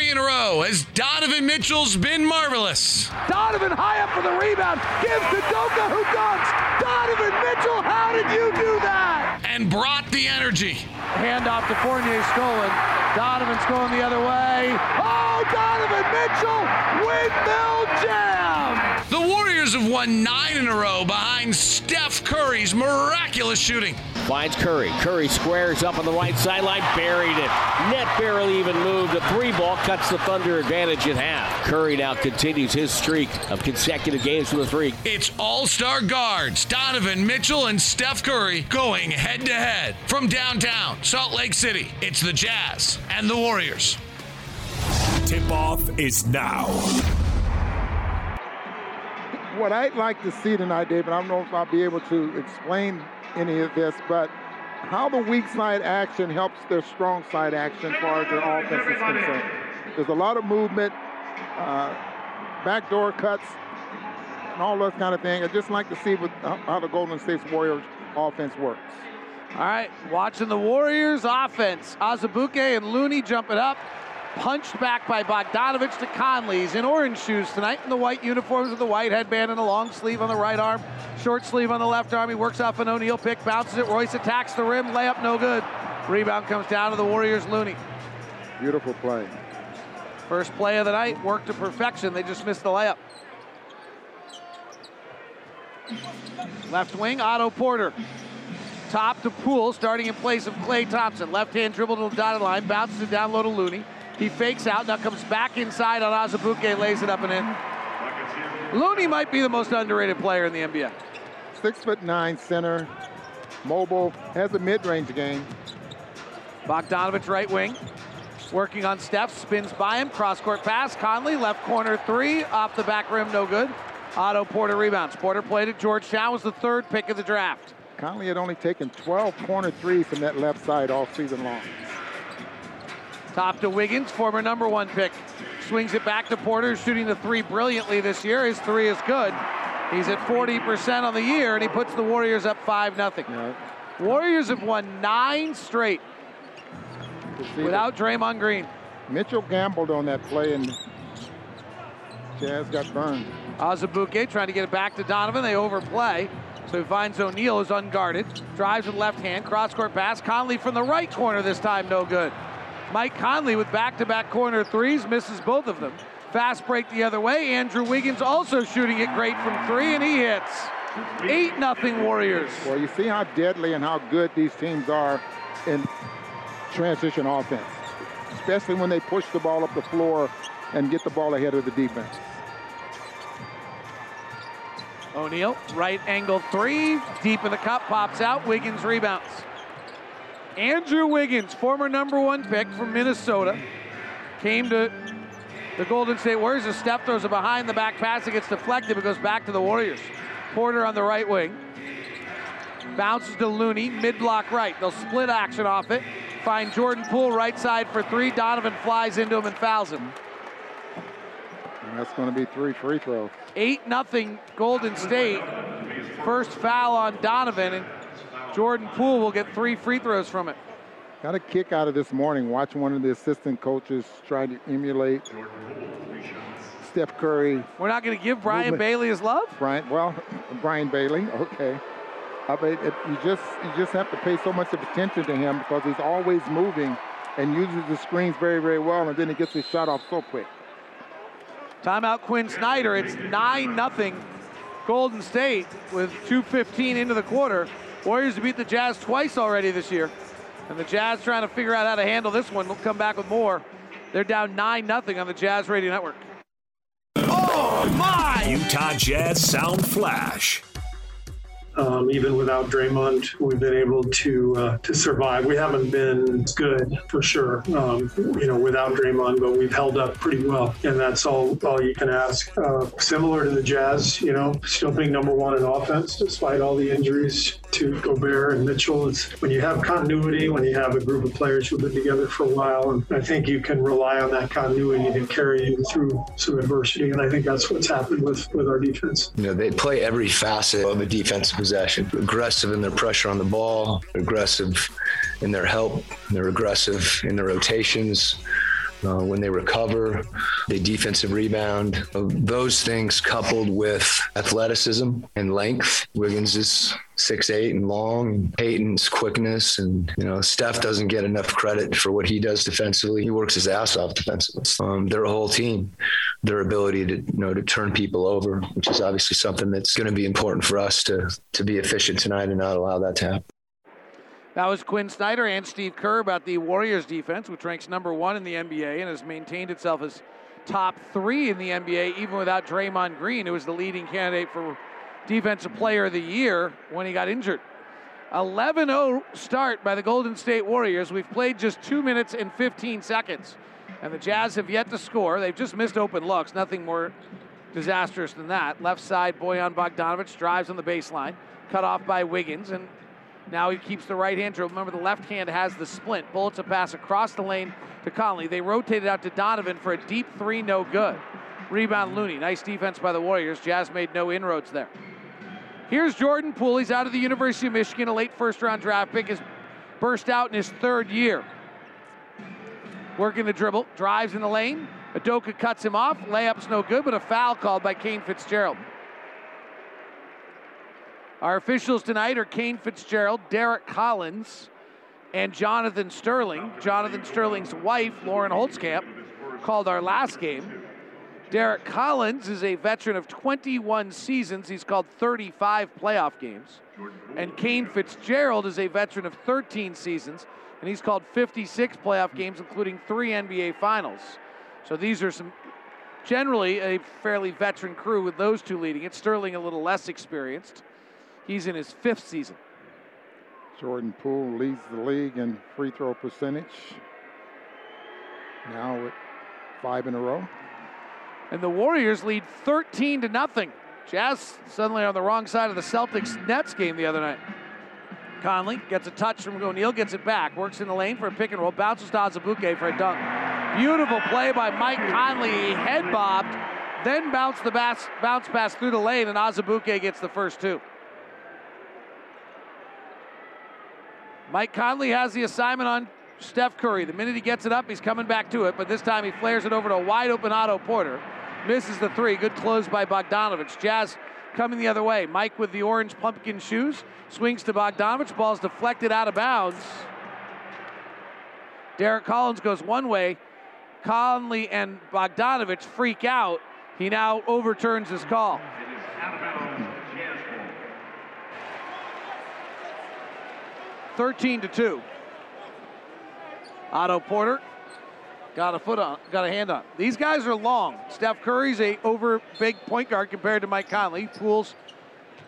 three in a row as Donovan Mitchell's been marvelous. Donovan high up for the rebound, gives to Doka who dunks. Donovan Mitchell, how did you do that? And brought the energy. Handoff to Fournier stolen. Donovan's going the other way. Oh, Donovan Mitchell, windmill jam! The Warriors have won nine in a row behind Steph Curry's miraculous shooting. Finds Curry. Curry squares up on the right sideline, buried it. Net barely even moved. A three ball cuts the Thunder advantage in half. Curry now continues his streak of consecutive games with a three. It's all star guards Donovan Mitchell and Steph Curry going head to head from downtown Salt Lake City. It's the Jazz and the Warriors. Tip off is now. What I'd like to see tonight, David, I don't know if I'll be able to explain any of this, but how the weak side action helps their strong side action as far as their offense is concerned. There's a lot of movement, uh, backdoor cuts, and all those kind of things. I'd just like to see what, how the Golden State Warriors offense works. All right, watching the Warriors offense. Azubuike and Looney jumping up. Punched back by Bogdanovich to Conley. He's in orange shoes tonight in the white uniforms with the white headband and a long sleeve on the right arm, short sleeve on the left arm. He works off an O'Neale pick, bounces it. Royce attacks the rim, layup no good. Rebound comes down to the Warriors. Looney. Beautiful play. First play of the night, worked to perfection. They just missed the layup. Left wing, Otto Porter. Top to Poole, starting in place of Klay Thompson. Left hand dribble to the dotted line, bounces it down low to Looney. He fakes out, now comes back inside on Azubuike, lays it up and in. Looney might be the most underrated player in the NBA. Six foot nine center, mobile, has a mid-range game. Bogdanovich right wing, working on Steph, spins by him, cross court pass. Conley left corner three, off the back rim, no good. Otto Porter rebounds. Porter played at Georgetown, was the third pick of the draft. Conley had only taken 12 corner threes from that left side all season long. Top to Wiggins, former number one pick. Swings it back to Porter, shooting the three brilliantly this year. His three is good. He's at 40% on the year, and he puts the Warriors up 5 0. Yeah. Warriors have won nine straight without Draymond Green. Mitchell gambled on that play, and Jazz got burned. Azubuike trying to get it back to Donovan. They overplay. So he finds O'Neale, is unguarded. Drives with left hand. Cross court pass. Conley from the right corner this time, no good. Mike Conley with back to back corner threes, misses both of them. Fast break the other way. Andrew Wiggins also shooting it great from three, and he hits. 8 nothing Warriors. Well, you see how deadly and how good these teams are in transition offense, especially when they push the ball up the floor and get the ball ahead of the defense. O'Neale, right angle three, deep in the cup, pops out. Wiggins rebounds. Andrew Wiggins, former number one pick from Minnesota, came to the Golden State Warriors. As Steph throws a behind the back pass, it gets deflected, but goes back to the Warriors. Porter on the right wing. Bounces to Looney, mid block right. They'll split action off it. Find Jordan Poole right side for three. Donovan flies into him and fouls him. And that's going to be three free throws. 8 nothing Golden State. First foul on Donovan, and Jordan Poole will get three free throws from it. Got a kick out of this morning watching one of the assistant coaches try to emulate Steph Curry. We're not going to give Brian Movement. Bailey his love. Brian, well, Brian Bailey, okay. Uh, I mean, you just you just have to pay so much attention to him because he's always moving and uses the screens very, very well, and then he gets his shot off so quick. Timeout Quinn Snyder. It's 9 nothing Golden State with 2.15 into the quarter. Warriors beat the Jazz twice already this year. And the Jazz trying to figure out how to handle this one. We'll come back with more. They're down 9 nothing on the Jazz Radio Network. Oh, my! Utah Jazz Sound Flash. Um, even without Draymond, we've been able to uh, to survive. We haven't been good for sure, um, you know, without Draymond, but we've held up pretty well, and that's all all you can ask. Uh, similar to the Jazz, you know, still being number one in offense despite all the injuries to Gobert and Mitchell. It's when you have continuity, when you have a group of players who've been together for a while, and I think you can rely on that continuity to carry you through some adversity, and I think that's what's happened with with our defense. You know, they play every facet of a defensive possession. Aggressive in their pressure on the ball, aggressive in their help, they're aggressive in their rotations. Uh, when they recover, they defensive rebound. Uh, those things coupled with athleticism and length. Wiggins is six eight and long, and Payton's quickness, and you know Steph doesn't get enough credit for what he does defensively. He works his ass off defensively. Um, they're a whole team. Their ability to you know to turn people over, which is obviously something that's going to be important for us to to be efficient tonight and not allow that to happen. That was Quinn Snyder and Steve Kerr about the Warriors defense, which ranks number one in the NBA and has maintained itself as top three in the NBA, even without Draymond Green, who was the leading candidate for Defensive Player of the Year when he got injured. 11 0 start by the Golden State Warriors. We've played just two minutes and 15 seconds, and the Jazz have yet to score. They've just missed open looks, nothing more disastrous than that. Left side, Bojan Bogdanovich drives on the baseline, cut off by Wiggins, and now he keeps the right hand. Remember, the left hand has the splint. Bullets a pass across the lane to Conley. They rotated out to Donovan for a deep three, no good. Rebound Looney. Nice defense by the Warriors. Jazz made no inroads there. Here's Jordan Poole. He's out of the University of Michigan, a late first round draft pick. Has burst out in his third year. Working the dribble, drives in the lane. Udoka cuts him off. Layup's no good, but a foul called by Kane Fitzgerald. Our officials tonight are Kane Fitzgerald, Derrick Collins, and Jonathan Sterling. Jonathan Sterling's wife, Lauren Holtkamp, called our last game. Derrick Collins is a veteran of 21 seasons. He's called 35 playoff games. And Kane Fitzgerald is a veteran of 13 seasons, and he's called 56 playoff games, including three NBA finals. So these are some generally a fairly veteran crew with those two leading it. Sterling a little less experienced. He's in his fifth season. Jordan Poole leads the league in free throw percentage. Now with five in a row. And the Warriors lead 13 to nothing. Jazz suddenly on the wrong side of the Celtics Nets game the other night. Conley gets a touch from O'Neale, gets it back, works in the lane for a pick and roll, bounces to Azubuike for a dunk. Beautiful play by Mike Conley. He head bobbed, then bounced the bounce, bounce pass through the lane, and Azubuike gets the first two. Mike Conley has the assignment on Steph Curry. The minute he gets it up, he's coming back to it, but this time he flares it over to a wide open Otto Porter. Misses the three. Good close by Bogdanovich. Jazz coming the other way. Mike with the orange pumpkin shoes swings to Bogdanovic. Ball's deflected out of bounds. Derrick Collins goes one way. Conley and Bogdanovich freak out. He now overturns his call. Thirteen to two. Otto Porter got a foot on, got a hand on. These guys are long. Steph Curry's a over big point guard compared to Mike Conley. Poole's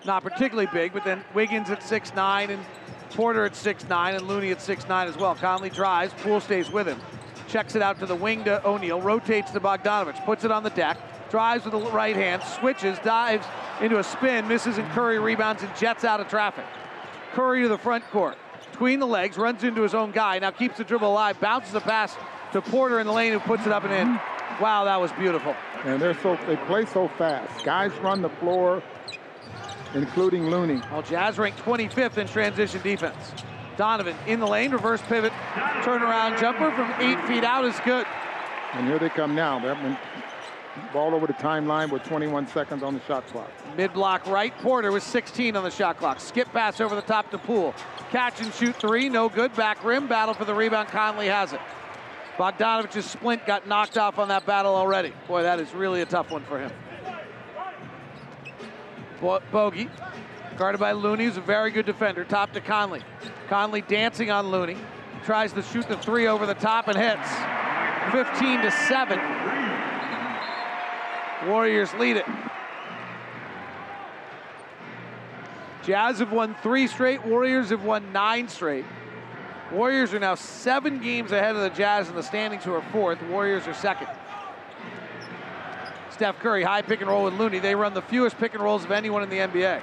not particularly big, but then Wiggins at six nine and Porter at six nine and Looney at six nine as well. Conley drives, Poole stays with him. Checks it out to the wing to O'Neale, rotates to Bogdanovic, puts it on the deck, drives with the right hand, switches, dives into a spin, misses and Curry rebounds and jets out of traffic. Curry to the front court, between the legs, runs into his own guy, now keeps the dribble alive, bounces the pass to Porter in the lane who puts it up and in. Wow, that was beautiful. And they're so they play so fast. Guys run the floor, including Looney. Well, Jazz ranked 25th in transition defense. Donovan in the lane, reverse pivot, turnaround jumper from eight feet out is good. And here they come now. They're ball over the timeline with 21 seconds on the shot clock. Mid block right. Porter with 16 on the shot clock. Skip pass over the top to Poole. Catch and shoot three, no good. Back rim, battle for the rebound. Conley has it. Bogdanovich's splint got knocked off on that battle already. Boy, that is really a tough one for him. Bogey, guarded by Looney, who's a very good defender. Top to Conley. Conley dancing on Looney. Tries to shoot the three over the top and hits. 15 to 7. Warriors lead it. Jazz have won three straight. Warriors have won nine straight. Warriors are now seven games ahead of the Jazz in the standings, who are fourth. Warriors are second. Steph Curry, high pick and roll with Looney. They run the fewest pick and rolls of anyone in the NBA.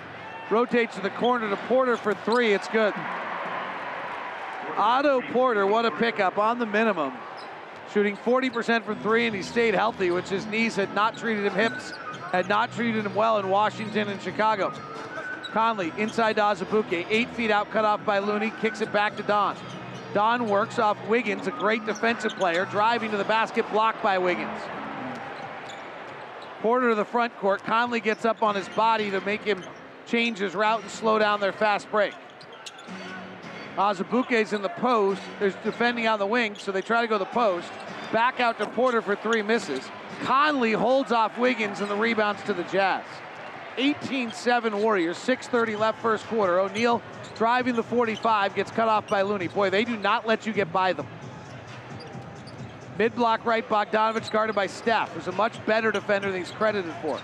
Rotates to the corner to Porter for three. It's good. Otto Porter, what a pickup on the minimum. Shooting 40% from three, and he stayed healthy, which his knees had not treated him, hips had not treated him well in Washington and Chicago. Conley inside to Azubuike, eight feet out, cut off by Looney, kicks it back to Don. Don works off Wiggins, a great defensive player, driving to the basket, blocked by Wiggins. Porter to the front court. Conley gets up on his body to make him change his route and slow down their fast break. Azubuike's in the post. There's defending on the wing, so they try to go the post. Back out to Porter for three misses. Conley holds off Wiggins and the rebounds to the Jazz. 18-7 Warriors, 6.30 left first quarter. O'Neale driving the 45, gets cut off by Looney. Boy, they do not let you get by them. Mid block right, Bogdanovich guarded by Steph, who's a much better defender than he's credited for.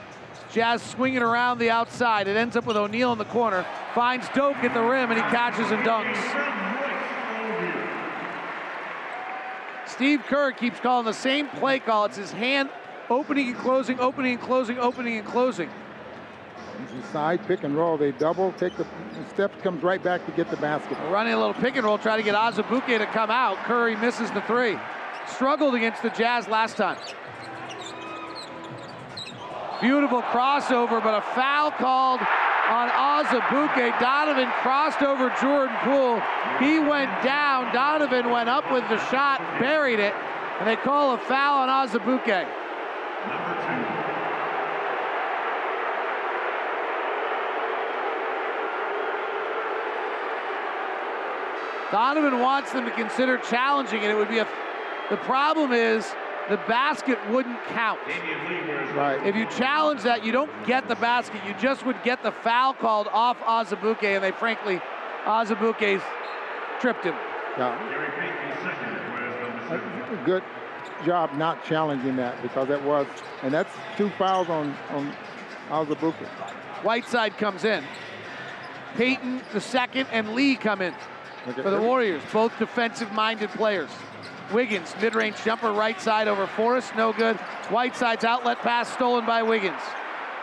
Jazz swinging around the outside. It ends up with O'Neale in the corner. Finds Doak at the rim, and he catches and dunks. Steve Kerr keeps calling the same play call. It's his hand opening and closing, opening and closing, opening and closing. Side pick and roll. They double, take the step, comes right back to get the basket. Running a little pick and roll, try to get Azubuike to come out. Curry misses the three. Struggled against the Jazz last time. Beautiful crossover, but a foul called on Azubuike. Donovan crossed over Jordan Poole. He went down. Donovan went up with the shot, buried it, and they call a foul on Azubuike. Donovan wants them to consider challenging it. It would be a. The problem is the basket wouldn't count. Right. If you challenge that, you don't get the basket. You just would get the foul called off Azubuike, and they frankly, Azubuike's tripped him. Yeah. Good job not challenging that because that was, and that's two fouls on on Azubuike. Whiteside comes in. Payton the second and Lee come in Okay. for the Warriors, both defensive-minded players. Wiggins, mid-range jumper right side over Forrest, no good. Whiteside's outlet pass stolen by Wiggins.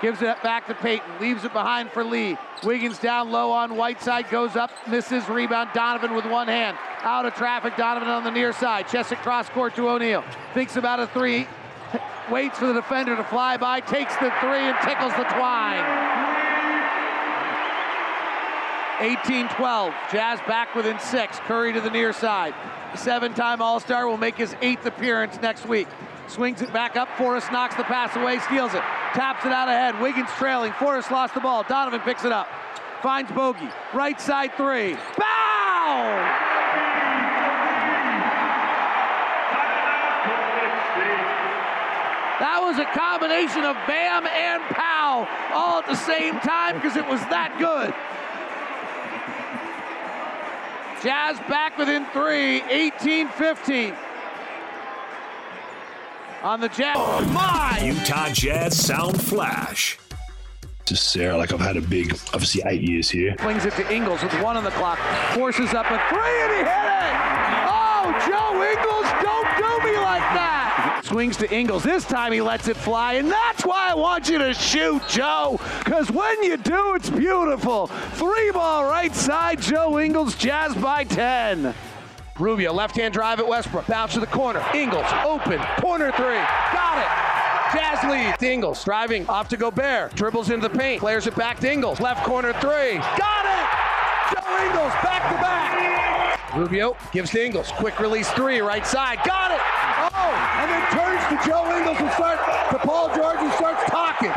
Gives it back to Payton, leaves it behind for Lee. Wiggins down low on Whiteside, goes up, misses, rebound. Donovan with one hand. Out of traffic, Donovan on the near side. Chest it cross court to O'Neale. Thinks about a three, waits for the defender to fly by, takes the three and tickles the twine. 18-12. Jazz back within six. Curry to the near side. The seven-time All-Star will make his eighth appearance next week. Swings it back up. Forrest knocks the pass away, steals it. Taps it out ahead. Wiggins trailing. Forrest lost the ball. Donovan picks it up. Finds Bogey. Right side three. Bow! That was a combination of Bam and Pow all at the same time because it was that good. Jazz back within three, 18 15. On the Jazz. Oh, oh my! Utah Jazz Sound Flash. Just Sarah, like I've had a big, obviously eight years here. Flings it to Ingles with one on the clock. Forces up a three and he hit it! Oh, Joe Ingles, don't do me like that! Swings to Ingles. This time he lets it fly, and that's why I want you to shoot, Joe. Because when you do, it's beautiful. Three ball right side, Joe Ingles, Jazz by 10. Rubio, left hand drive at Westbrook. Bounce to the corner. Ingles, open. Corner three. Got it. Jazz lead. Ingles driving off to Gobert. Dribbles into the paint. Flares it back to Ingles. Left corner three. Got it. Joe Ingles back to back. Rubio gives to Ingles. Quick release three. Right side. Got it. Oh, and then turns to Joe Ingles and starts to Paul George and starts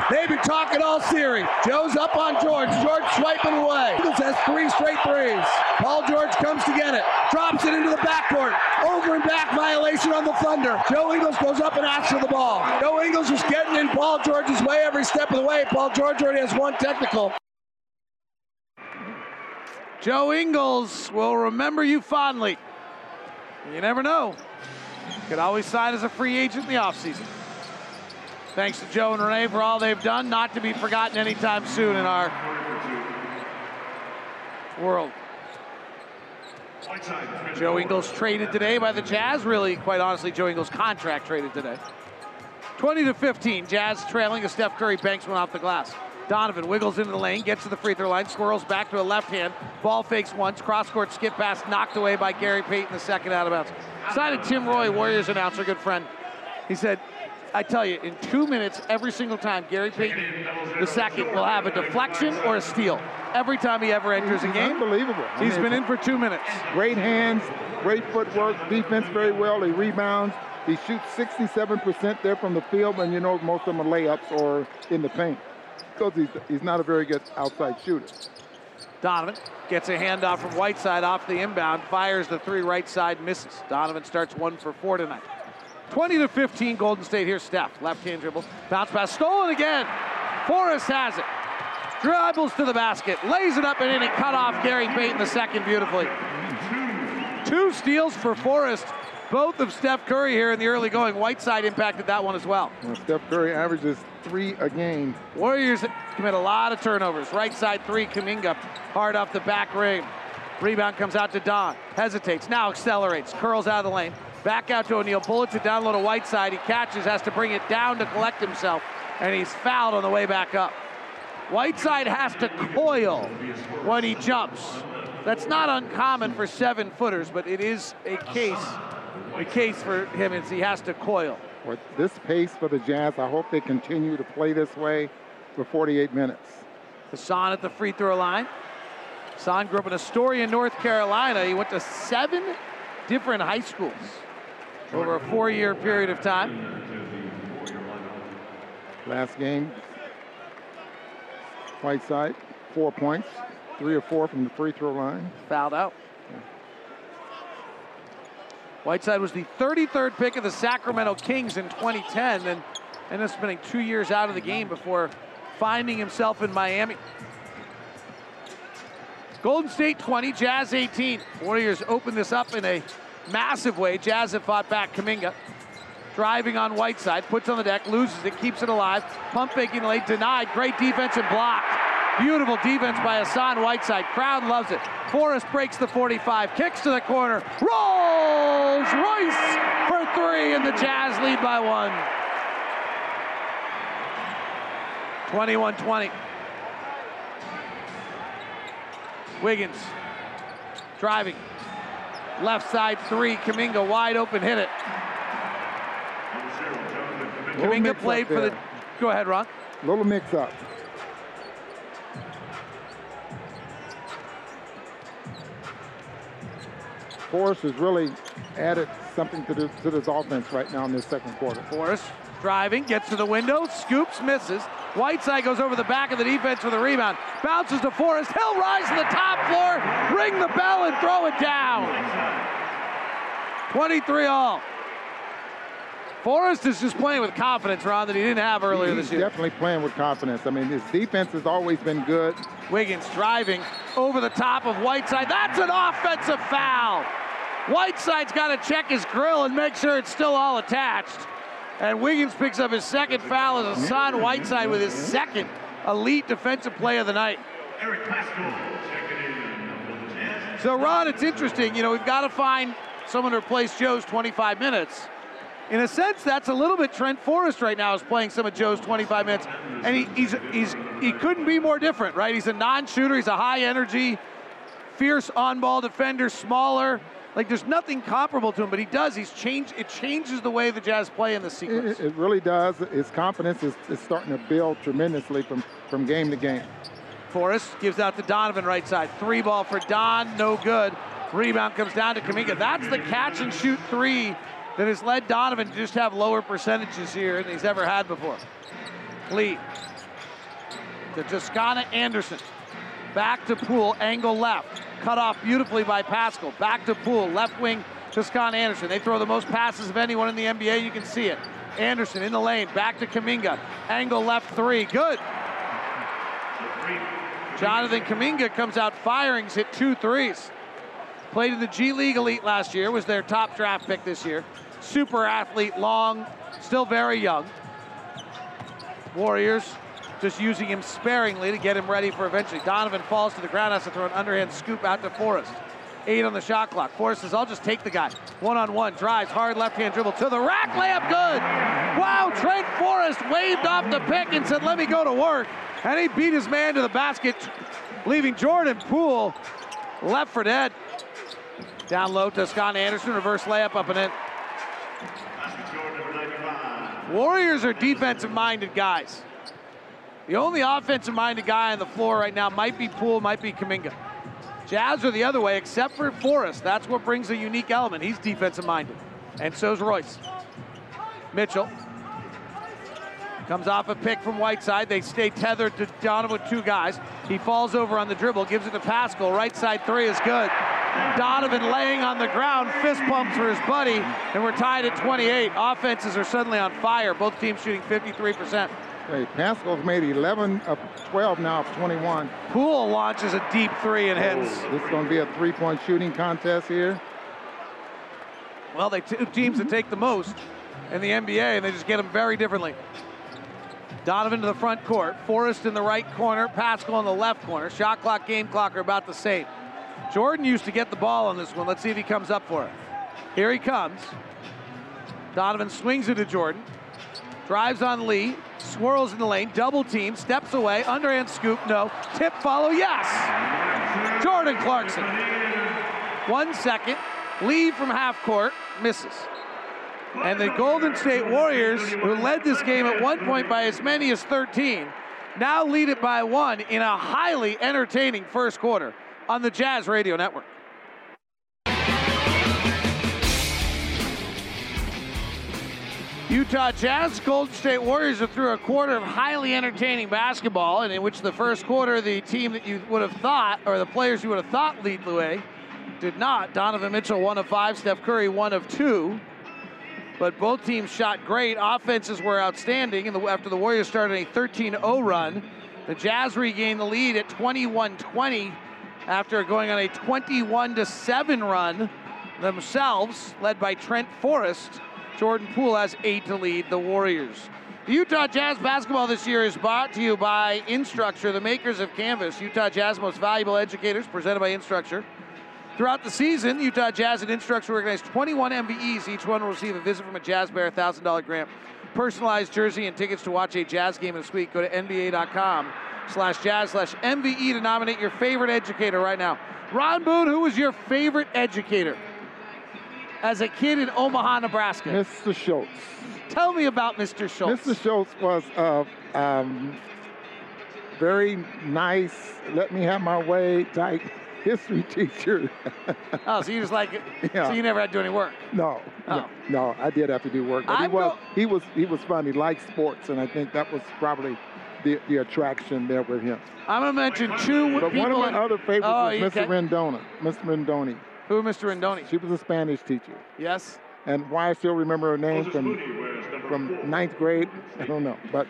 They've been talking all series. Joe's up on George. George swiping away. Ingles has three straight threes. Paul George comes to get it. Drops it into the backcourt. Over and back violation on the Thunder. Joe Ingles goes up and asks for the ball. Joe Ingles is getting in Paul George's way every step of the way. Paul George already has one technical. Joe Ingles will remember you fondly. You never know. Could always sign as a free agent in the offseason. Thanks to Joe and Renee for all they've done, not to be forgotten anytime soon in our world. Joe Ingles traded today by the Jazz. Really, quite honestly, Joe Ingles' contract traded today. 20 to 15, Jazz trailing as Steph Curry banks one off the glass. Donovan wiggles into the lane, gets to the free throw line, swirls back to a left hand, ball fakes once, cross court skip pass knocked away by Gary Payton, the second out of bounds. Cited Tim Roye, Warriors announcer, good friend. He said, I tell you, in two minutes, every single time, Gary Payton the second will have a deflection or a steal. Every time he ever enters a game. Unbelievable. I He's mean, been in for two minutes. Great hands, great footwork, defense very well. He rebounds. He shoots 67% there from the field, and you know most of them are layups or in the paint because he's, he's not a very good outside shooter. Donovan gets a handoff from Whiteside off the inbound, fires the three right side, misses. Donovan starts one for four tonight. 20 to 15, Golden State. here. Steph, left hand dribble, bounce pass, stolen again. Forrest has it. Dribbles to the basket, lays it up and in and cut off Gary Payton the second beautifully. Two steals for Forrest, both of Steph Curry here in the early going. Whiteside impacted that one as well. Well, Steph Curry averages three a game. Warriors commit a lot of turnovers. Right side three, Kuminga, hard off the back rim. Rebound comes out to Don. Hesitates, now accelerates, curls out of the lane. Back out to O'Neale, bullets it down low to Whiteside. He catches, has to bring it down to collect himself, and he's fouled on the way back up. Whiteside has to coil when he jumps. That's not uncommon for seven footers, but it is a case. The case for him is he has to coil. With this pace for the Jazz, I hope they continue to play this way for 48 minutes. Hassan at the free throw line. Hassan grew up in Gastonia, North Carolina. He went to seven different high schools over a four-year period of time. Last game, Whiteside, four points, three or four from the free throw line. Fouled out. Whiteside was the 33rd pick of the Sacramento Kings in 2010 and ended up spending two years out of the game before finding himself in Miami. Golden State 20, Jazz 18. Warriors open this up in a massive way. Jazz have fought back. Kuminga driving on Whiteside, puts on the deck, loses it, keeps it alive. Pump faking late, denied. Great defense and blocked. Beautiful defense by Hassan Whiteside. Crowd loves it. Forrest breaks the 45, kicks to the corner, rolls Royce for three, and the Jazz lead by one. 21 20. Wiggins driving. Left side three. Kuminga wide open, hit it. Kuminga played for the. Go ahead, Ron. Little mix up. Forrest has really added something to this, to this offense right now in this second quarter. Forrest driving, gets to the window, scoops, misses. Whiteside goes over the back of the defense for the rebound. Bounces to Forrest. He'll rise to the top floor, ring the bell, and throw it down. 23 all. Forrest is just playing with confidence, Ron, that he didn't have earlier He's this year. He's definitely playing with confidence. I mean, his defense has always been good. Wiggins driving over the top of Whiteside. That's an offensive foul. Whiteside's got to check his grill and make sure it's still all attached. And Wiggins picks up his second foul as Hassan Whiteside with his second elite defensive play of the night. So, Ron, it's interesting. You know, we've got to find someone to replace Joe's 25 minutes. In a sense, that's a little bit Trent Forrest right now is playing some of Joe's 25 minutes, and he, he's he's he couldn't be more different, right? He's a non-shooter. He's a high-energy, fierce on-ball defender, smaller. Like there's nothing comparable to him, but he does. He's changed. It changes the way the Jazz play in the sequence. It, it really does. His confidence is, is starting to build tremendously from, from game to game. Forrest gives out to Donovan right side. Three ball for Don, no good. Rebound comes down to Kuminga. That's the catch and shoot three that has led Donovan to just have lower percentages here than he's ever had before. Lee to Toscano Anderson. Back to Poole, angle left. Cut off beautifully by Paschall. Back to Poole, left wing, Toscano Anderson. They throw the most passes of anyone in the NBA. You can see it. Anderson in the lane, back to Kuminga. Angle left three, good. Jonathan Kuminga comes out firing, hit two threes. Played in the G League Ignite last year, was their top draft pick this year. Super athlete, long, still very young. Warriors just using him sparingly to get him ready for eventually. Donovan falls to the ground, has to throw an underhand scoop out to Forrest. Eight on the shot clock. Forrest says, I'll just take the guy. One on one, drives, hard left hand dribble to the rack, layup good. Wow, Trent Forrest waved off the pick and said, let me go to work. And he beat his man to the basket, leaving Jordan Poole left for dead. Down low, to Scott Anderson, reverse layup up and in. Warriors are defensive minded guys. The only offensive minded guy on the floor right now might be Poole, might be Kuminga. Jazz are the other way, except for Forrest. That's what brings a unique element. He's defensive minded. And so's Royce. Mitchell comes off a pick from Whiteside. They stay tethered to Donovan with two guys. He falls over on the dribble, gives it to Paschall. Right side three is good. Donovan laying on the ground, fist pumps for his buddy, and we're tied at 28. Offenses are suddenly on fire. Both teams shooting 53%. Hey, Paschall's made 11 of 12 now of 21. Poole launches a deep three and hits. Oh, this is going to be a three-point shooting contest here. Well, they two teams that take the most in the NBA, and they just get them very differently. Donovan to the front court. Forrest in the right corner. Paschall in the left corner. Shot clock, game clock are about the same. Jordan used to get the ball on this one. Let's see if he comes up for it. Here he comes. Donovan swings it to Jordan. Drives on Lee. Swirls in the lane. Double team. Steps away. Underhand scoop. No. Tip follow. Yes. Jordan Clarkson. One second. Lee from half court. Misses. And the Golden State Warriors, who led this game at one point by as many as 13, now lead it by one in a highly entertaining first quarter on the Jazz Radio Network. Utah Jazz, Golden State Warriors are through a quarter of highly entertaining basketball, and in which the first quarter, the team that you would have thought, or the players you would have thought lead the way, did not. Donovan Mitchell, one of five. Steph Curry, one of two. But both teams shot great. Offenses were outstanding. And after the Warriors started a 13 0 run, the Jazz regained the lead at 21 20 after going on a 21 7 run themselves, led by Trent Forrest. Jordan Poole has eight to lead the Warriors. The Utah Jazz basketball this year is brought to you by Instructure, the makers of Canvas, Utah Jazz most valuable educators, presented by Instructure. Throughout the season, Utah Jazz and Instructure organized 21 MVEs. Each one will receive a visit from a Jazz Bear, $1,000 grant, personalized jersey, and tickets to watch a Jazz game this week. Go to NBA.com slash Jazz slash MVE to nominate your favorite educator right now. Ron Boone, who was your favorite educator as a kid in Omaha, Nebraska? Mr. Schultz. Tell me about Mr. Schultz. Mr. Schultz was uh, um, very nice, let me have my way type history teacher. oh, so you just like, yeah. so you never had to do any work? No, oh. no, no, I did have to do work. But he was, he was, he was fun. He liked sports, and I think that was probably the, the attraction there with him. I'm gonna mention two. But one of my other favorites oh, was Mr. Rendona, Mr. Rendoni. Who, Mr. Rendoni? She was a Spanish teacher. Yes. And why I still remember her name from from ninth grade, I don't know, but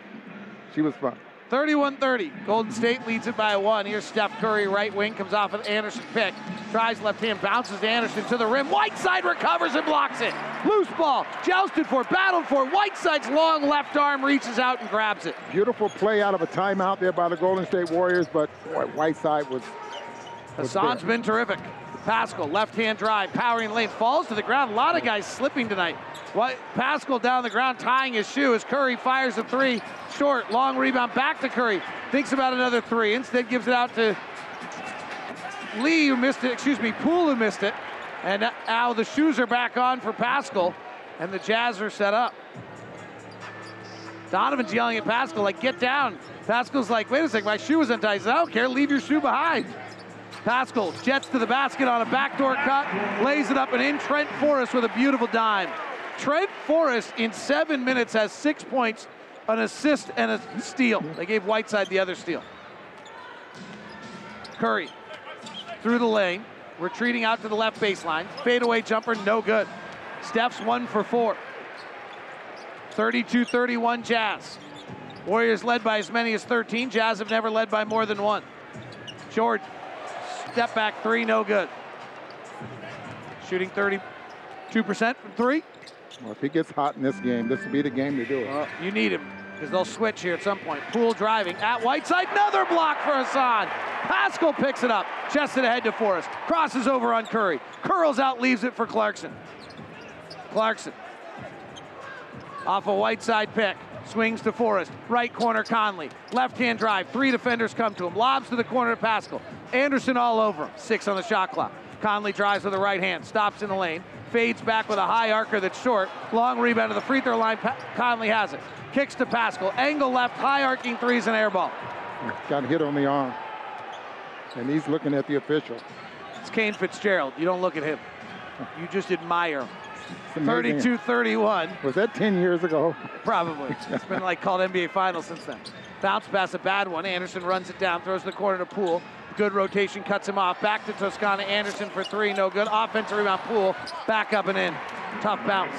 she was fun. 31-30. Golden State leads it by one. Here's Steph Curry, right wing, comes off an Anderson pick. Tries left hand, bounces to Anderson to the rim. Whiteside recovers and blocks it. Loose ball, jousted for, battled for. Whiteside's long left arm reaches out and grabs it. Beautiful play out of a timeout there by the Golden State Warriors, but Whiteside was. was Hassan's there. been terrific. Paschall, left hand drive, powering lane, falls to the ground. A lot of guys slipping tonight. What Paschall down the ground, tying his shoe as Curry fires a three, short, long rebound back to Curry. Thinks about another three. Instead, gives it out to Lee, who missed it. Excuse me, Poole, who missed it. And now the shoes are back on for Paschall, and the Jazz are set up. Donovan's yelling at Paschall, like, get down. Paschall's like, wait a second, my shoe was untied. Says, I don't care, leave your shoe behind. Paschall jets to the basket on a backdoor cut, lays it up and in. Trent Forrest with a beautiful dime. Trent Forrest in seven minutes has six points, an assist, and a steal. They gave Whiteside the other steal. Curry through the lane, retreating out to the left baseline. Fadeaway jumper, no good. Steph's one for four. 32 31 Jazz. Warriors led by as many as 13. Jazz have never led by more than one. Jordan Step back three, no good. Shooting 32% from three. Well, if he gets hot in this game, this will be the game to do it. You need him because they'll switch here at some point. Poole driving at Whiteside. Another block for Hassan. Paschall picks it up. Chested ahead to Forrest. Crosses over on Curry. Curls out, leaves it for Clarkson. Clarkson. Off a Whiteside pick. Swings to Forrest. Right corner Conley. Left hand drive. Three defenders come to him. Lobs to the corner to Paschall. Anderson all over him. Six on the shot clock. Conley drives with the right hand. Stops in the lane. fades back with a high arcer that's short. Long rebound to the free throw line. Pa- Conley has it. Kicks to Paschall. Angle left, high arcing threes and air ball. Got hit on the arm. And he's looking at the official. It's Kane Fitzgerald. You don't look at him. You just admire. Amazing. 32 31. Was that 10 years ago? Probably. It's been like called NBA Finals since then. Bounce pass, a bad one. Anderson runs it down, throws the corner to Poole. Good rotation, cuts him off. Back to Toscano. Anderson for three, no good. Offensive rebound, Poole. Back up and in. Tough bounce.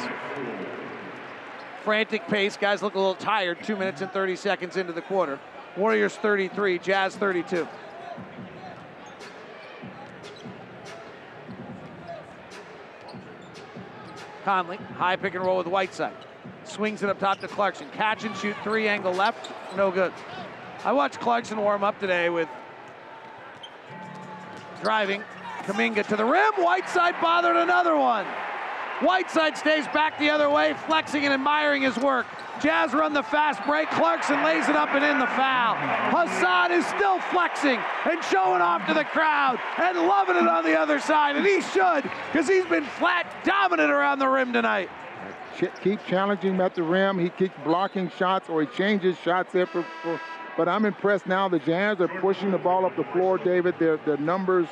Frantic pace. Guys look a little tired. Two minutes and 30 seconds into the quarter. Warriors 33, Jazz 32. Conley, high pick and roll with Whiteside. Swings it up top to Clarkson. Catch and shoot three angle left, no good. I watched Clarkson warm up today with driving. Kuminga to the rim. Whiteside bothered another one. Whiteside stays back the other way, flexing and admiring his work. Jazz run the fast break. Clarkson lays it up and in the foul. Hassan is still flexing and showing off to the crowd and loving it on the other side. And he should, because he's been flat dominant around the rim tonight. Keep challenging him at the rim. He keeps blocking shots or he changes shots there. For, for, but I'm impressed now. The Jazz are pushing the ball up the floor, David. Their, their numbers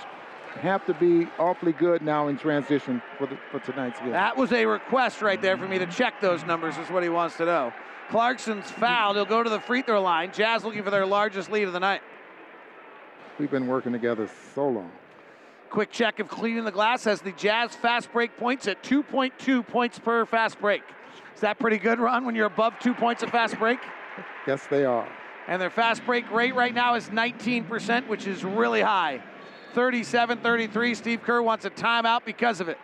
have to be awfully good now in transition for, the, for tonight's game. That was a request right there for me to check those numbers, is what he wants to know. Clarkson's fouled. He'll go to the free throw line. Jazz looking for their largest lead of the night. We've been working together so long. Quick check of cleaning the glass has the Jazz fast break points at 2.2 points per fast break. Is that pretty good, Ron, when you're above two points of fast break? Yes, they are. And their fast break rate right now is 19%, which is really high. 37 33. Steve Kerr wants a timeout because of it.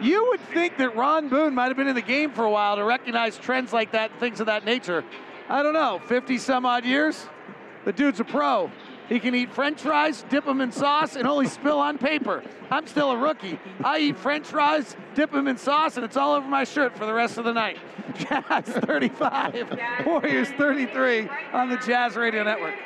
You would think that Ron Boone might have been in the game for a while to recognize trends like that, things of that nature. I don't know, 50 some odd years? The dude's a pro. He can eat french fries, dip them in sauce, and only spill on paper. I'm still a rookie. I eat french fries, dip them in sauce, and it's all over my shirt for the rest of the night. Jazz 35, Warriors 33 on the Jazz Radio Network.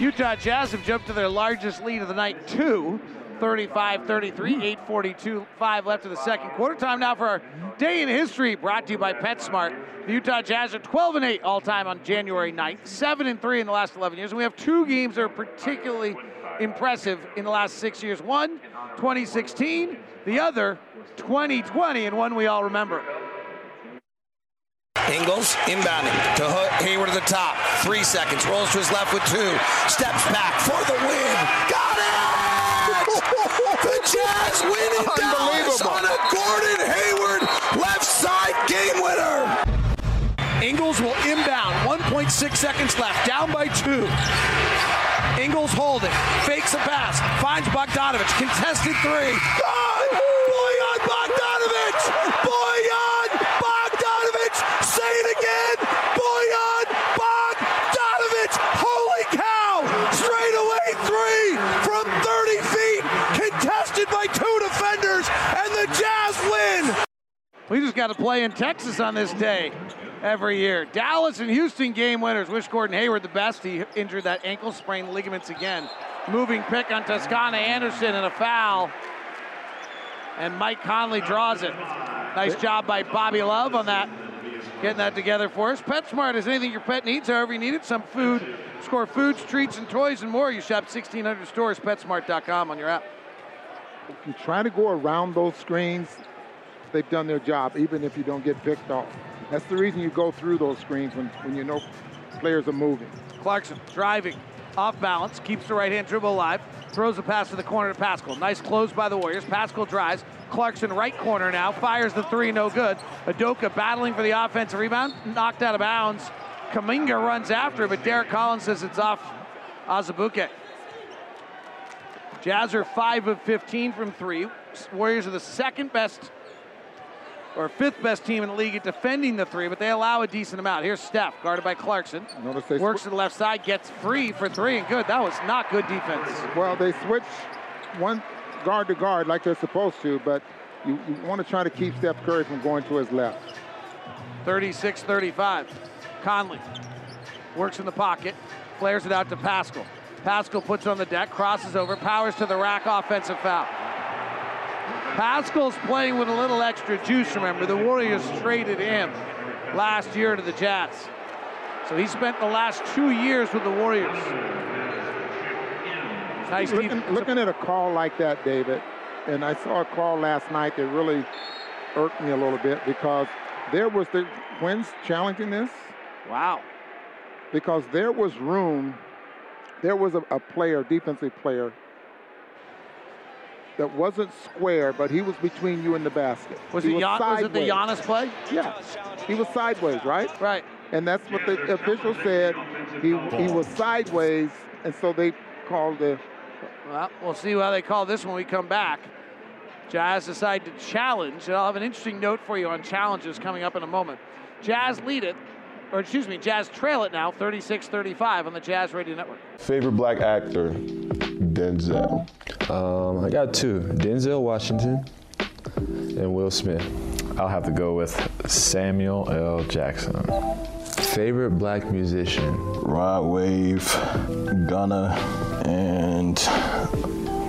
Utah Jazz have jumped to their largest lead of the night, two. 35 33, 842, 5 left of the second quarter. Time now for our day in history brought to you by PetSmart. The Utah Jazz are 12 and 8 all time on January 9th, 7 and 3 in the last 11 years. And we have two games that are particularly impressive in the last six years. One, 2016, the other, 2020, and one we all remember. Ingles inbounding to Hayward at the top. Three seconds. Rolls to his left with two. Steps back for the win. Got it! the Jazz win in Dallas on a Gordon Hayward left side game winner. Ingles will inbound. 1.6 seconds left. Down by two. Ingles holding. Fakes a pass. Finds Bogdanovich. Contested three. God! And the Jazz win! We just got to play in Texas on this day every year. Dallas and Houston game winners. Wish Gordon Hayward the best. He injured that ankle sprain ligaments again. Moving pick on Toscano Anderson and a foul. And Mike Conley draws it. Nice job by Bobby Love on that. Getting that together for us. PetSmart is anything your pet needs, however you need it. Some food, score foods, treats, and toys and more. You shop 1,600 stores, PetSmart.com on your app. If you try to go around those screens, they've done their job, even if you don't get picked off. That's the reason you go through those screens when, when you know players are moving. Clarkson driving, off balance, keeps the right hand dribble alive, throws a pass to the corner to Paschall. Nice close by the Warriors. Paschall drives. Clarkson right corner now, fires the three, no good. Udoka battling for the offensive rebound, knocked out of bounds. Kuminga runs after, but Derrick Collins says it's off Azubuike. Jazz are 5 of 15 from three. Warriors are the second best or fifth best team in the league at defending the three, but they allow a decent amount. Here's Steph, guarded by Clarkson. Notice they Works to the left side, gets free for three, and good. That was not good defense. Well, they switch one guard to guard like they're supposed to, but you, you want to try to keep Steph Curry from going to his left. 36 35. Conley works in the pocket, flares it out to Paschall. Paschall puts on the deck, crosses over, powers to the rack, offensive foul. Paschall's playing with a little extra juice, remember. The Warriors traded him last year to the Jets. So he spent the last two years with the Warriors. Nice looking, looking at a call like that, David, and I saw a call last night that really irked me a little bit because there was the Quinn's challenging this. Wow. Because there was room, there was a, a player, defensive player, that wasn't square, but he was between you and the basket. Was, he it, was, was it the Giannis play? Yeah. He was sideways, right? Right. And that's what the official said. He he was sideways, and so they called the. Well, we'll see how they call this when we come back. Jazz decide to challenge, and I'll have an interesting note for you on challenges coming up in a moment. Jazz lead it, or excuse me, Jazz trail it now, 36-35 on the Jazz Radio Network. Favorite black actor, Denzel. Um, I got two: Denzel Washington and Will Smith. I'll have to go with Samuel L. Jackson. Favorite black musician? Rod Wave, Gunna, and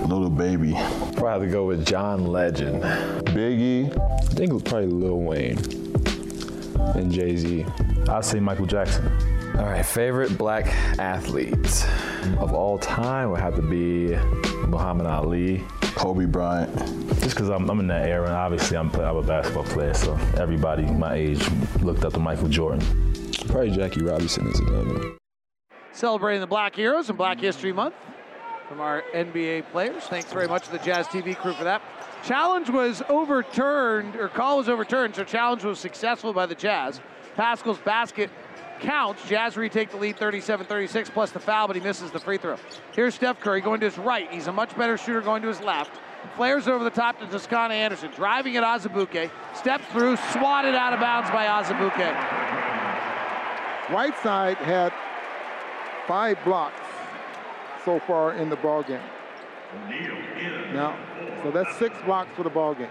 Lil Baby. Probably have to go with John Legend. Biggie. I think it was probably Lil Wayne and Jay Z. I'll say Michael Jackson. All right, favorite black athletes of all time would have to be Muhammad Ali, Kobe Bryant. Just because I'm, I'm, in that era, and obviously I'm, I'm a basketball player, so everybody my age looked up to Michael Jordan. Probably Jackie Robinson is another. Celebrating the Black Heroes and Black History Month from our NBA players. Thanks very much to the Jazz TV crew for that. Challenge was overturned, or call was overturned, so challenge was successful by the Jazz. Paschall's basket counts. Jazz retake the lead 37-36 plus the foul, but he misses the free throw. Here's Steph Curry going to his right. He's a much better shooter going to his left. Flares over the top to Toscano Anderson. Driving at Azubuike. Steps through, swatted out of bounds by Azubuike. Whiteside had five blocks so far in the ball game. Now, so that's six blocks for the ball game.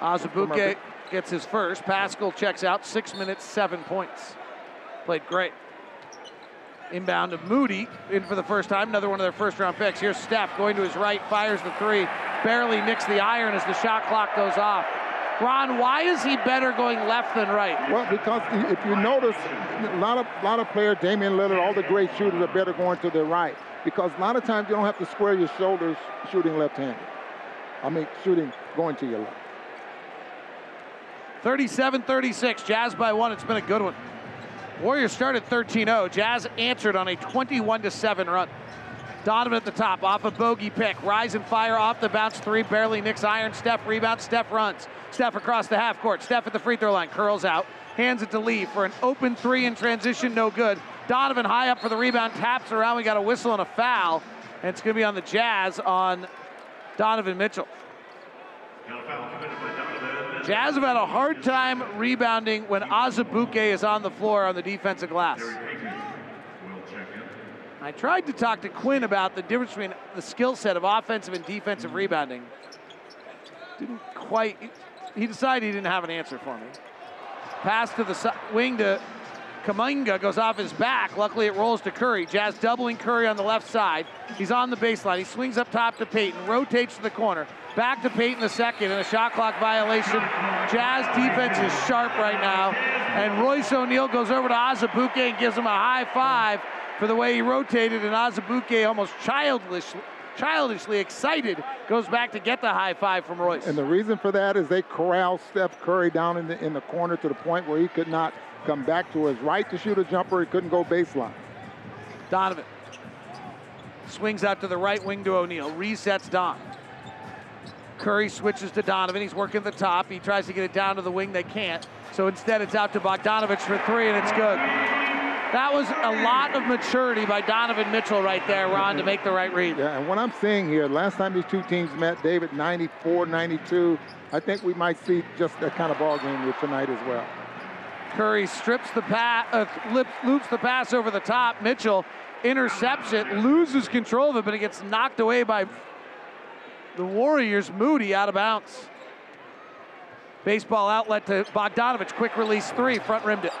Azubuike gets his first. Paschall checks out. Six minutes, seven points. Played great. Inbound of Moody in for the first time. Another one of their first round picks. Here's Steph going to his right, fires the three. Barely nicks the iron as the shot clock goes off. Ron, why is he better going left than right? Well, because if you notice, a lot of lot of players, Damian Lillard, all the great shooters are better going to their right because a lot of times you don't have to square your shoulders shooting left-handed. I mean, shooting going to your left. 37-36, Jazz by one. It's been a good one. Warriors started 13-0. Jazz answered on a 21-7 run. Donovan at the top, off a bogey pick. Rise and fire off the bounce three, barely nicks iron. Steph rebounds, Steph runs. Steph across the half court. Steph at the free throw line, curls out, hands it to Lee for an open three in transition, no good. Donovan high up for the rebound, taps around. We got a whistle and a foul, and it's going to be on the Jazz on Donovan Mitchell. Jazz have had a hard time rebounding when Azubuike is on the floor on the defensive glass. I tried to talk to Quinn about the difference between the skill set of offensive and defensive rebounding. Didn't quite, he decided he didn't have an answer for me. Pass to the wing to Kuminga goes off his back. Luckily, it rolls to Curry. Jazz doubling Curry on the left side. He's on the baseline. He swings up top to Payton, rotates to the corner. Back to Payton the second, and a shot clock violation. Jazz defense is sharp right now. And Royce O'Neale goes over to Azubuike and gives him a high five for the way he rotated. And Azubuike, almost childish, childishly excited, goes back to get the high five from Royce. And the reason for that is they corral Steph Curry down in the, in the corner to the point where he could not come back to his right to shoot a jumper. He couldn't go baseline. Donovan swings out to the right wing to O'Neale. Resets Don. Curry switches to Donovan. He's working the top. He tries to get it down to the wing. They can't. So instead, it's out to Bogdanovich for three, and it's good. That was a lot of maturity by Donovan Mitchell right there, Ron, to make the right read. Yeah, and what I'm seeing here, last time these two teams met, David, 94, 92, I think we might see just that kind of ball game here tonight as well. Curry strips the pass, uh, loops the pass over the top. Mitchell intercepts it, loses control of it, but it gets knocked away by the Warriors. Moody out of bounds. Baseball outlet to Bogdanovich. Quick release three, front rimmed it.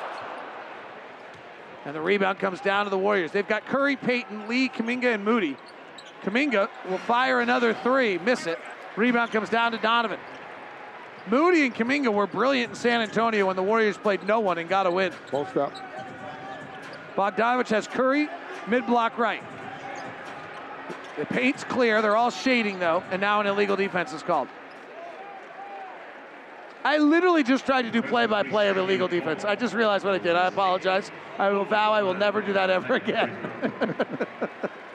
And the rebound comes down to the Warriors. They've got Curry, Payton, Lee, Kuminga, and Moody. Kuminga will fire another three, miss it. Rebound comes down to Donovan. Moody and Kuminga were brilliant in San Antonio when the Warriors played no one and got a win. Post up. Bogdanovich has Curry, mid block right. The paint's clear. They're all shading though, and now an illegal defense is called. I literally just tried to do play-by-play of illegal defense. I just realized what I did. I apologize. I will vow I will never do that ever again.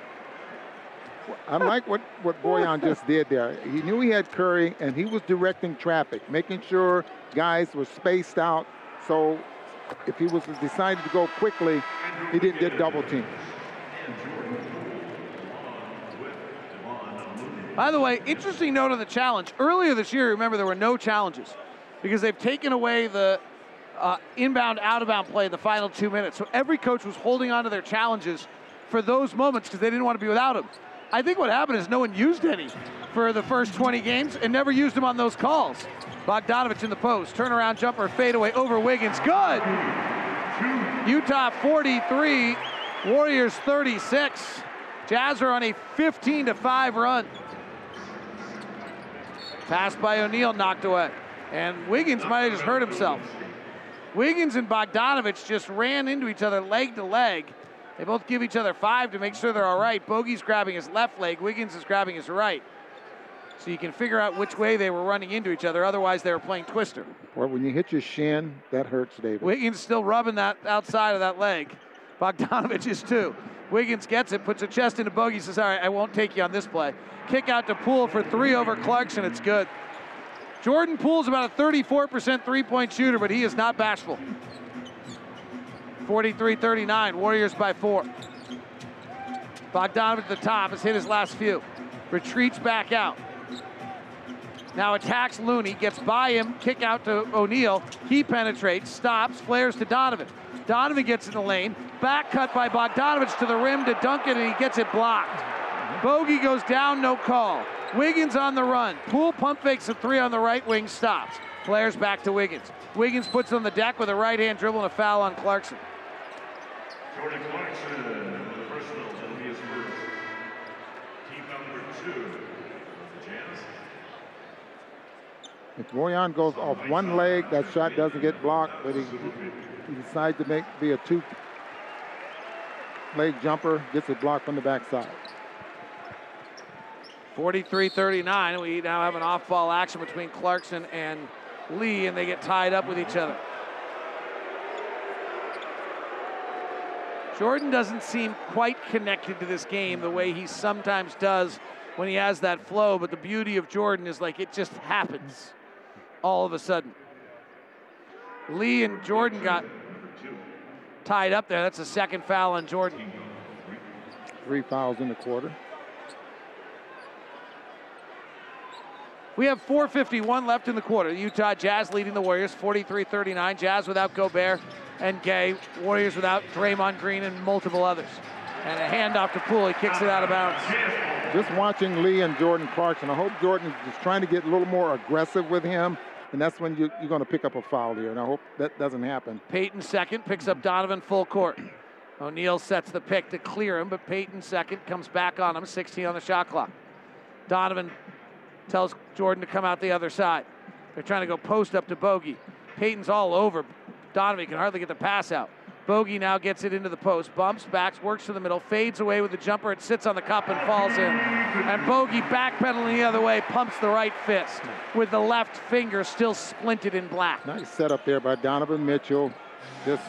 I like what, what Bojan just did there. He knew he had Curry, and he was directing traffic, making sure guys were spaced out. So if he was decided to go quickly, he didn't get double teamed. By the way, interesting note on the challenge. Earlier this year, remember, there were no challenges because they've taken away the uh, inbound, out of bound play in the final two minutes. So every coach was holding on to their challenges for those moments because they didn't want to be without them. I think what happened is no one used any for the first 20 games and never used them on those calls. Bogdanovich in the post, turnaround jumper, fadeaway over Wiggins. Good. Utah 43, Warriors 36. Jazz are on a 15 to 5 run. Pass by O'Neale knocked away. And Wiggins might have just hurt himself. Wiggins and Bogdanovich just ran into each other leg to leg. They both give each other five to make sure they're all right. Bogey's grabbing his left leg, Wiggins is grabbing his right. So you can figure out which way they were running into each other. Otherwise, they were playing twister. Well, when you hit your shin, that hurts, David. Wiggins still rubbing that outside of that leg. Bogdanovich is too. Wiggins gets it, puts a chest into Bogey, says, All right, I won't take you on this play. Kick out to Poole for three over Clarkson. It's good. Jordan Poole's about a 34% three point shooter, but he is not bashful. 43 39, Warriors by four. Bogdanovich at the top has hit his last few. Retreats back out. Now attacks Looney, gets by him, kick out to O'Neale. He penetrates, stops, flares to Donovan. Donovan gets in the lane, back cut by Bogdanovich to the rim to Duncan, and he gets it blocked. Bogey goes down, no call. Wiggins on the run. Poole pump fakes a three on the right wing, stops. Flares back to Wiggins. Wiggins puts on the deck with a right hand dribble and a foul on Clarkson. Jordan Clarkson, the personal penalty is first. Team number two, the Jazz. If Bojan goes off one leg, that shot doesn't get blocked, but he, he decides to make be a two leg jumper, gets it blocked from the backside. 43-39. We now have an off-ball action between Clarkson and Lee, and they get tied up with each other. Jordan doesn't seem quite connected to this game the way he sometimes does when he has that flow, but the beauty of Jordan is like it just happens all of a sudden. Lee and Jordan got tied up there. That's a second foul on Jordan. Three fouls in the quarter. We have 4.51 left in the quarter. The Utah Jazz leading the Warriors 43 39. Jazz without Gobert and Gay. Warriors without Draymond Green and multiple others. And a handoff to Poole. He kicks it out of bounds. Just watching Lee and Jordan Clarkson, I hope Jordan is just trying to get a little more aggressive with him. And that's when you, you're going to pick up a foul here. And I hope that doesn't happen. Payton second, picks up Donovan full court. O'Neale sets the pick to clear him, but Payton second comes back on him, 16 on the shot clock. Donovan tells Jordan to come out the other side. They're trying to go post up to Bogey. Payton's all over. Donovan can hardly get the pass out. Bogey now gets it into the post, bumps, backs, works to the middle, fades away with the jumper. It sits on the cup and falls in. And Bogey backpedaling the other way, pumps the right fist with the left finger still splinted in black. Nice setup there by Donovan Mitchell. Just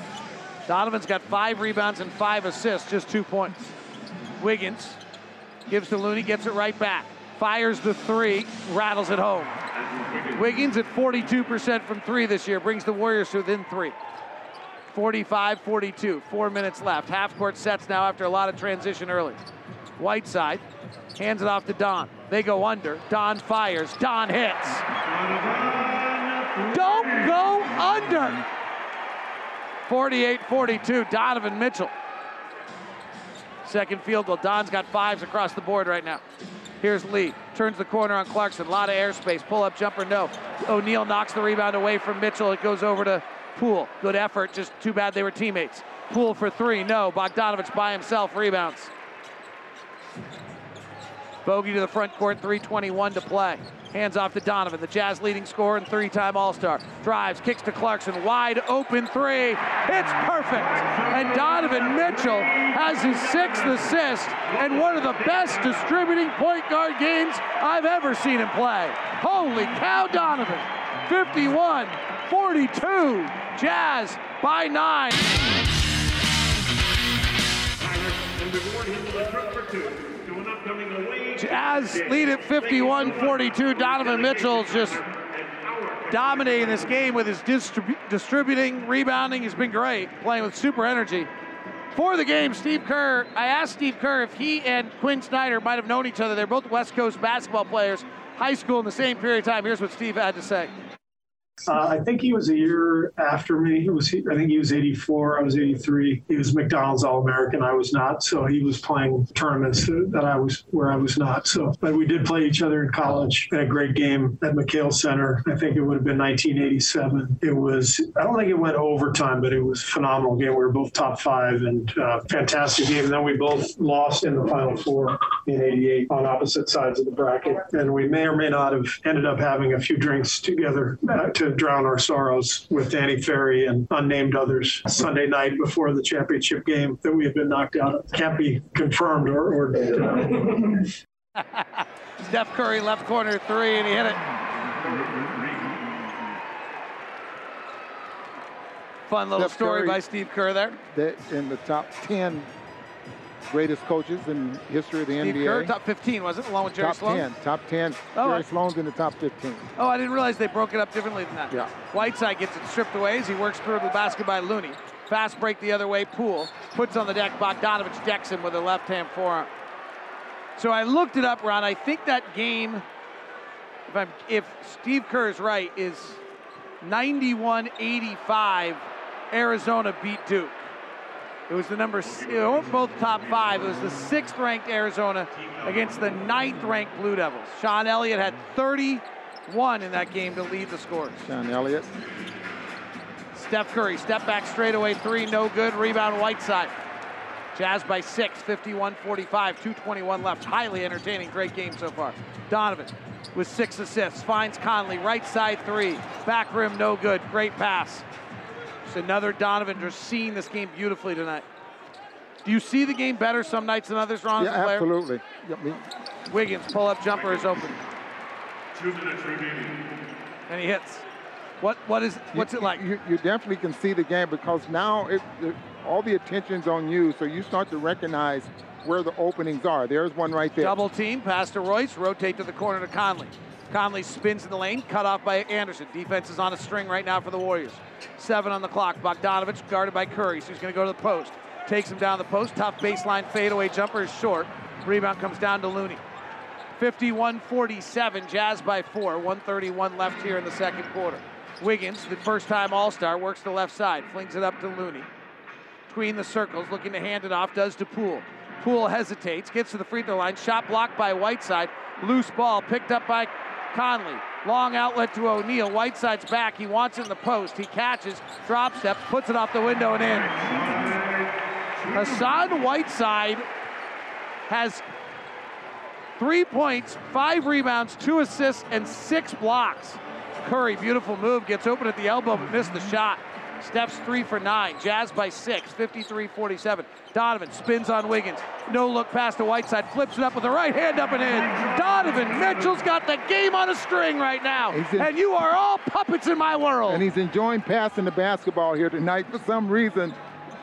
Donovan's got five rebounds and five assists, just two points. Wiggins gives to Looney, gets it right back. Fires the three, rattles it home. Wiggins at 42% from three this year, brings the Warriors to within three. 45 42, four minutes left. Half court sets now after a lot of transition early. Whiteside hands it off to Don. They go under. Don fires. Don hits. Don't go under. 48 42, Donovan Mitchell. Second field goal. Don's got fives across the board right now. Here's Lee. Turns the corner on Clarkson. A lot of airspace. Pull up jumper, no. O'Neale knocks the rebound away from Mitchell. It goes over to Poole. Good effort. Just too bad they were teammates. Poole for three. No. Bogdanovich by himself rebounds. Bogey to the front court, 321 to play. Hands off to Donovan, the Jazz leading scorer and three-time All-Star. Drives, kicks to Clarkson, wide open three. It's perfect. And Donovan Mitchell has his sixth assist and one of the best distributing point guard games I've ever seen him play. Holy cow, Donovan. 51 42. Jazz by nine. And before him, the trip for two to an upcoming away. Jazz lead at 51 42. Donovan Mitchell's just dominating this game with his distribu- distributing, rebounding. He's been great, playing with super energy. For the game, Steve Kerr, I asked Steve Kerr if he and Quinn Snyder might have known each other. They're both West Coast basketball players, high school in the same period of time. Here's what Steve had to say. Uh, I think he was a year after me. It was I think he was 84. I was 83. He was McDonald's All American. I was not. So he was playing tournaments that I was where I was not. So, but we did play each other in college. Had a great game at McKale Center. I think it would have been 1987. It was. I don't think it went overtime, but it was a phenomenal game. We were both top five and uh, fantastic game. And then we both lost in the final four in 88 on opposite sides of the bracket. And we may or may not have ended up having a few drinks together uh, to drown our sorrows with Danny Ferry and unnamed others Sunday night before the championship game that we had been knocked out of. Can't be confirmed or, or denied. Steph Curry left corner three, and he hit it. Fun little Steph story Curry, by Steve Kerr there. that in the top 10 greatest coaches in history of the Steve NBA. Kerr, top 15, was it? Along with Jerry top Sloan? 10. Top 10. Oh, Jerry Sloan's in the top 15. Oh, I didn't realize they broke it up differently than that. Yeah. Whiteside gets it stripped away as he works through the basket by Looney. Fast break the other way, Poole. Puts on the deck, Bogdanovich decks him with a left hand forearm. So I looked it up, Ron. I think that game, if, I'm, if Steve Kerr is right, is 91 85. Arizona beat Duke. It was the number, both top five. It was the sixth ranked Arizona against the ninth ranked Blue Devils. Sean Elliott had 31 in that game to lead the scores. Sean Elliott. Steph Curry, step back straightaway three, no good. Rebound Whiteside. Jazz by six, 51 45, 221 left. Highly entertaining, great game so far. Donovan with six assists, finds Conley, right side three, back rim, no good. Great pass. Just another Donovan just seeing this game beautifully tonight. Do you see the game better some nights than others, Ron? Yeah, a player? absolutely. Yeah, me- Wiggins, pull up jumper is open, Two minutes remaining. and he hits. What what is what's you, it like? You, you definitely can see the game because now it, it, all the attention's on you, so you start to recognize where the openings are. There's one right there. Double team, pass to Royce, rotate to the corner to Conley. Conley spins in the lane, cut off by Anderson. Defense is on a string right now for the Warriors. Seven on the clock. Bogdanovich guarded by Curry, so he's going to go to the post. Takes him down the post. Tough baseline fadeaway jumper is short. Rebound comes down to Looney. 51-47, Jazz by four. 131 left here in the second quarter. Wiggins, the first-time All-Star, works the left side, flings it up to Looney. Between the circles, looking to hand it off, does to Poole. Poole hesitates, gets to the free throw line, shot blocked by Whiteside. Loose ball picked up by Conley. Long outlet to O'Neale. Whiteside's back. He wants it in the post. He catches, drop steps, puts it off the window and in. Hassan Whiteside has three points, five rebounds, two assists, and six blocks. Curry, beautiful move, gets open at the elbow but missed the shot. Steph's three for nine. Jazz by six, 53 47. Donovan spins on Wiggins. No look pass to Whiteside. Flips it up with the right hand up and in. Donovan Mitchell's got the game on a string right now. In- and you are all puppets in my world. And he's enjoying passing the basketball here tonight for some reason,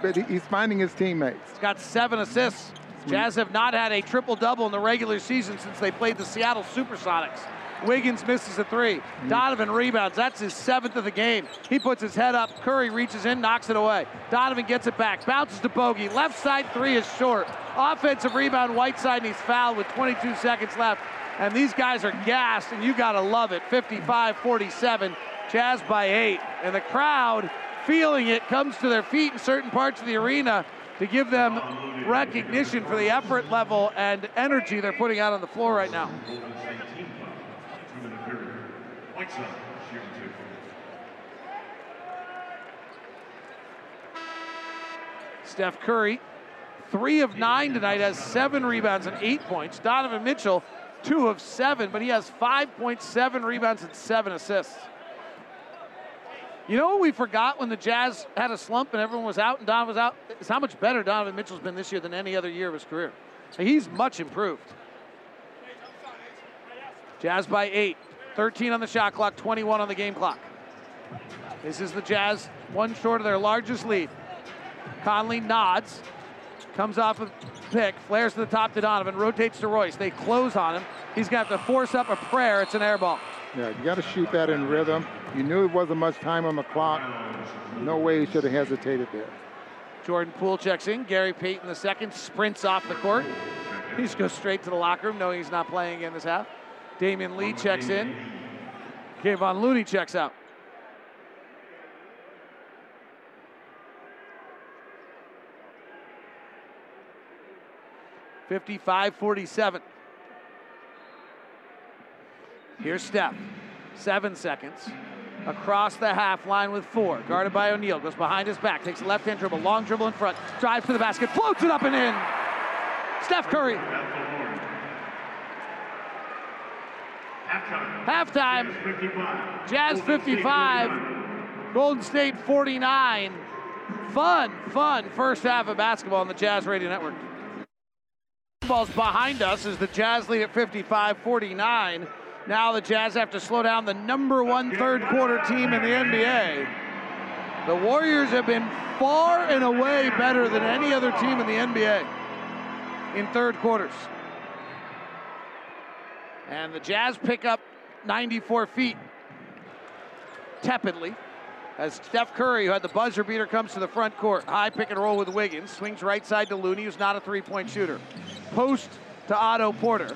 but he's finding his teammates. He's got seven assists. Jazz have not had a triple double in the regular season since they played the Seattle Supersonics. Wiggins misses a three. Mm-hmm. Donovan rebounds. That's his seventh of the game. He puts his head up. Curry reaches in, knocks it away. Donovan gets it back. Bounces to Bogey. Left side three is short. Offensive rebound, Whiteside, and he's fouled with 22 seconds left. And these guys are gassed, and you got to love it. 55 47. Jazz by eight. And the crowd, feeling it, comes to their feet in certain parts of the arena to give them recognition for the effort level and energy they're putting out on the floor right now. Two-minute period. Two. Steph Curry, three of nine tonight, has seven rebounds and eight points. Donovan Mitchell, two of seven, but he has 5.7 rebounds and seven assists. You know what we forgot when the Jazz had a slump and everyone was out and Don was out? Is how much better Donovan Mitchell's been this year than any other year of his career. He's much improved. Jazz by eight. 13 on the shot clock, 21 on the game clock. This is the Jazz, one short of their largest lead. Conley nods, comes off a pick, flares to the top to Donovan, rotates to Royce. They close on him. He's going to have to force up a prayer. It's an air ball. Yeah, you got to shoot that in rhythm. You knew it wasn't much time on the clock. No way he should have hesitated there. Jordan Poole checks in. Gary Payton the second sprints off the court. He just goes straight to the locker room, knowing he's not playing again this half. Damian Lee checks in. Kevon Looney checks out. Fifty-five, forty-seven. Here's Steph. Seven seconds. Across the half line with four. Guarded by O'Neale. Goes behind his back. Takes a left hand dribble. Long dribble in front. Drives to the basket. Floats it up and in. Steph Curry. Halftime. Jazz 55. Golden State 49. Fun, fun first half of basketball on the Jazz Radio Network. Ball's behind us as the Jazz lead at 55 49. Now the Jazz have to slow down the number one third quarter team in the NBA. The Warriors have been far and away better than any other team in the NBA in third quarters. And the Jazz pick up 94 feet tepidly as Steph Curry, who had the buzzer beater, comes to the front court. High pick and roll with Wiggins. Swings right side to Looney, who's not a three point shooter. Post to Otto Porter.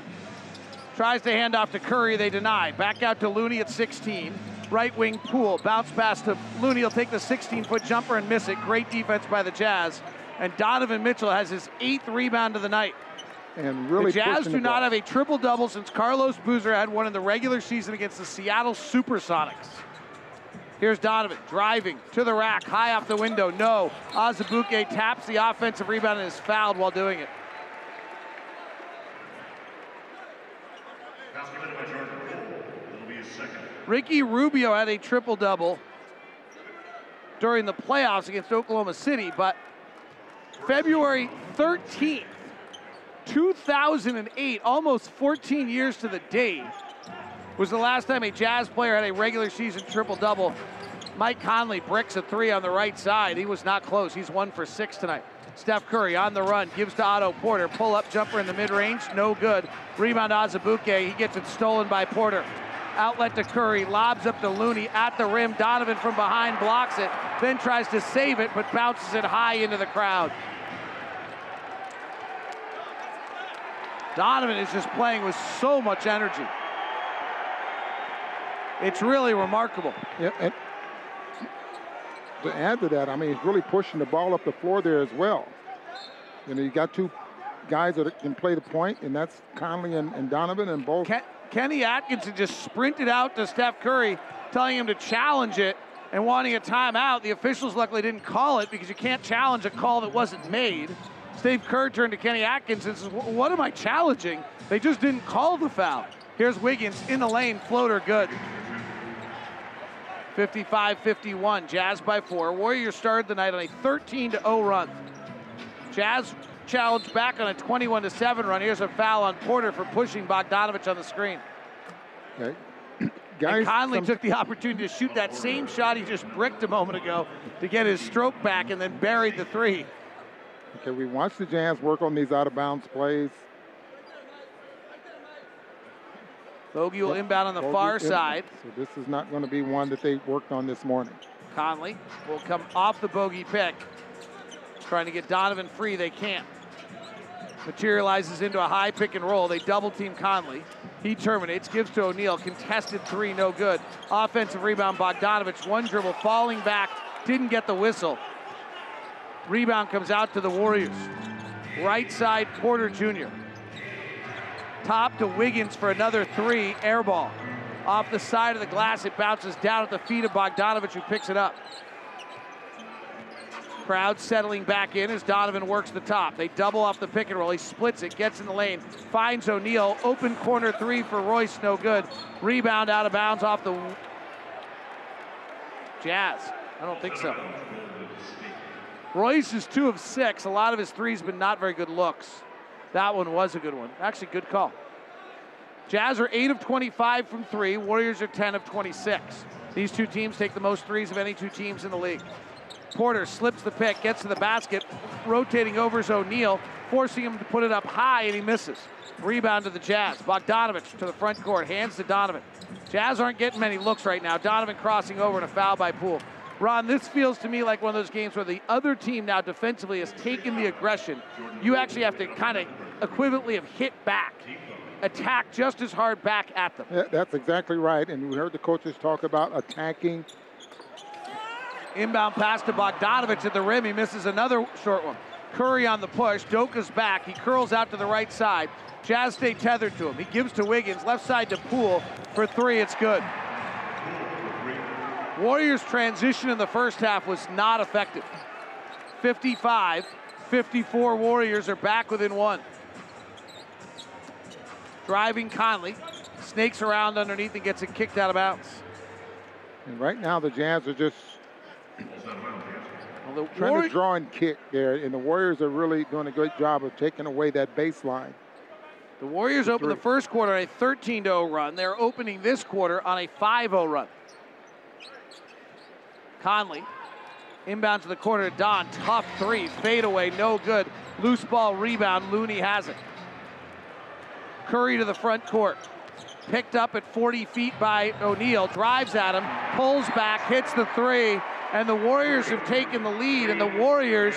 Tries to hand off to Curry, they deny. Back out to Looney at 16. Right wing Poole. Bounce pass to Looney. He'll take the 16 foot jumper and miss it. Great defense by the Jazz. And Donovan Mitchell has his eighth rebound of the night. And really the Jazz do the not have a triple double since Carlos Boozer had one in the regular season against the Seattle Supersonics. Here's Donovan driving to the rack, high off the window. No. Azubuike taps the offensive rebound and is fouled while doing it. Pass committed by Jordan Poole. It'll be his second. Ricky Rubio had a triple double during the playoffs against Oklahoma City, but February 13th, 2008, almost 14 years to the date, was the last time a Jazz player had a regular season triple double. Mike Conley bricks a three on the right side. He was not close. He's one for six tonight. Steph Curry on the run, gives to Otto Porter. Pull up jumper in the mid range, no good. Rebound Azubuike. He gets it stolen by Porter. Outlet to Curry, lobs up to Looney at the rim. Donovan from behind blocks it, then tries to save it, but bounces it high into the crowd. Donovan is just playing with so much energy. It's really remarkable. Yeah, and to add to that, I mean, he's really pushing the ball up the floor there as well. You know, you got two guys that can play the point, and that's Conley and, and Donovan, and both. Ken, Kenny Atkinson just sprinted out to Steph Curry, telling him to challenge it and wanting a timeout. The officials luckily didn't call it because you can't challenge a call that wasn't made. Steve Kerr turned to Kenny Atkinson and says, What am I challenging? They just didn't call the foul. Here's Wiggins in the lane, floater good. 55 51, Jazz by four. Warriors started the night on a 13 0 run. Jazz challenged back on a 21 7 run. Here's a foul on Porter for pushing Bogdanovich on the screen. Okay. and Conley took the opportunity to shoot that same shot he just bricked a moment ago to get his stroke back and then buried the three. Okay, we watch the Jazz work on these out of bounds plays. Bogey will inbound on the Bogey far in- side. So this is not going to be one that they worked on this morning. Conley will come off the bogey pick. Trying to get Donovan free, they can't. Materializes into a high pick and roll. They double team Conley. He terminates, gives to O'Neale. Contested three, no good. Offensive rebound, Bogdanovich. One dribble, falling back, didn't get the whistle. Rebound comes out to the Warriors. Right side, Porter Jr. Top to Wiggins for another three, air ball. Off the side of the glass, it bounces down at the feet of Bogdanovich, who picks it up. Crowd settling back in as Donovan works the top. They double off the pick and roll. He splits it, gets in the lane, finds O'Neale. Open corner three for Royce, no good. Rebound out of bounds off the Jazz. I don't think so. Royce is two of six. A lot of his threes been not very good looks. That one was a good one. Actually, good call. Jazz are 8 of 25 from three. Warriors are 10 of 26. These two teams take the most threes of any two teams in the league. Porter slips the pick, gets to the basket, rotating over is O'Neale, forcing him to put it up high, and he misses. Rebound to the Jazz. Bogdanovich to the front court, hands to Donovan. Jazz aren't getting many looks right now. Donovan crossing over and a foul by Poole. Ron, this feels to me like one of those games where the other team now defensively has taken the aggression. You actually have to kind of equivalently have hit back, attack just as hard back at them. Yeah, that's exactly right. And we heard the coaches talk about attacking. Inbound pass to Bogdanovich at the rim. He misses another short one. Curry on the push. Doka's back. He curls out to the right side. Jazz stay tethered to him. He gives to Wiggins. Left side to Poole for three. It's good. Warriors' transition in the first half was not effective. 55 54 Warriors are back within one. Driving Conley, snakes around underneath and gets it kicked out of bounds. And right now, the Jazz are just Well, trying to draw and kick there, and the Warriors are really doing a great job of taking away that baseline. The Warriors opened the first quarter on a 13 0 run. They're opening this quarter on a 5 0 run. Conley, inbound to the corner Don. Tough three, fade away, no good. Loose ball rebound. Looney has it. Curry to the front court. Picked up at 40 feet by O'Neale. Drives at him, pulls back, hits the three, and the Warriors have taken the lead. And the Warriors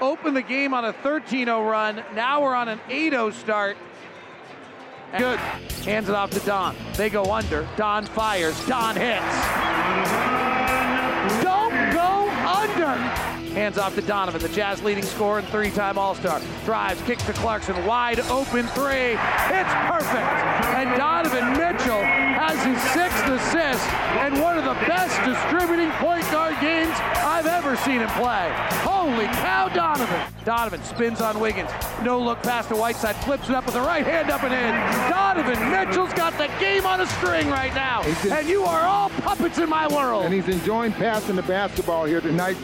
open the game on a 13 0 run. Now we're on an 8 0 start. Good. Hands it off to Don. They go under. Don fires. Don hits. Hands off to Donovan, the Jazz leading scorer and three-time All-Star. Drives, kicks to Clarkson, wide open three. It's perfect. And Donovan Mitchell has his sixth assist and one of the best distributing point guard games I've ever seen him play. Holy cow, Donovan. Donovan spins on Wiggins. No look past the Whiteside, flips it up with the right hand up and in. Donovan Mitchell's got the game on a string right now. And you are all puppets in my world. And he's enjoying passing the basketball here tonight.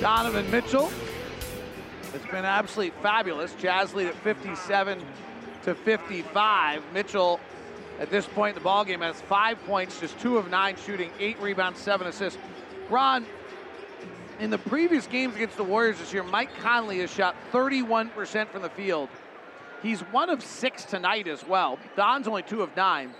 Donovan Mitchell. It's been absolutely fabulous. Jazz lead at 57 to 55. Mitchell, at this point in the ballgame, has five points, just two of nine shooting, eight rebounds, seven assists. Ron, in the previous games against the Warriors this year, Mike Conley has shot 31% from the field. He's one of six tonight as well. Don's only two of nine.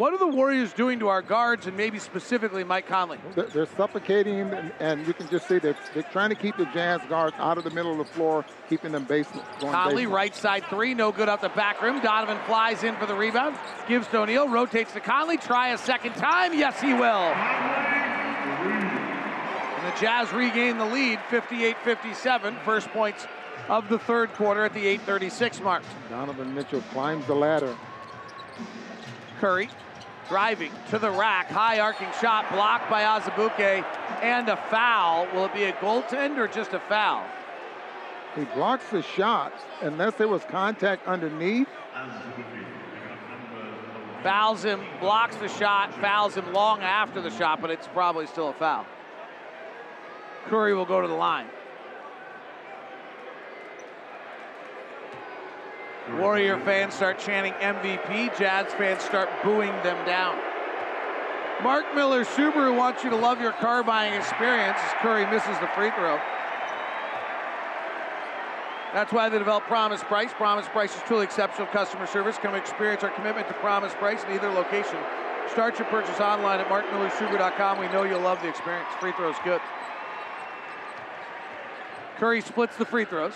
What are the Warriors doing to our guards and maybe specifically Mike Conley? They're, they're suffocating and, and you can just see that they're trying to keep the Jazz guards out of the middle of the floor, keeping them base going Conley, baseline. right side three, no good out the back rim. Donovan flies in for the rebound, gives to O'Neale, rotates to Conley, try a second time. Yes, he will. And the Jazz regain the lead, 58-57. First points of the third quarter at the 8:36 mark. Donovan Mitchell climbs the ladder. Curry driving to the rack, high arcing shot blocked by Azubuike, and a foul. Will it be a goaltend or just a foul? He blocks the shot unless there was contact underneath. Fouls him, blocks the shot, fouls him long after the shot, but it's probably still a foul. Curry will go to the line. Warrior fans start chanting MVP. Jazz fans start booing them down. Mark Miller Subaru wants you to love your car buying experience as Curry misses the free throw. That's why they developed Promise Price. Promise Price is truly exceptional customer service. Come experience our commitment to Promise Price in either location. Start your purchase online at markmillersubaru.com. We know you'll love the experience. Free throw's good. Curry splits the free throws.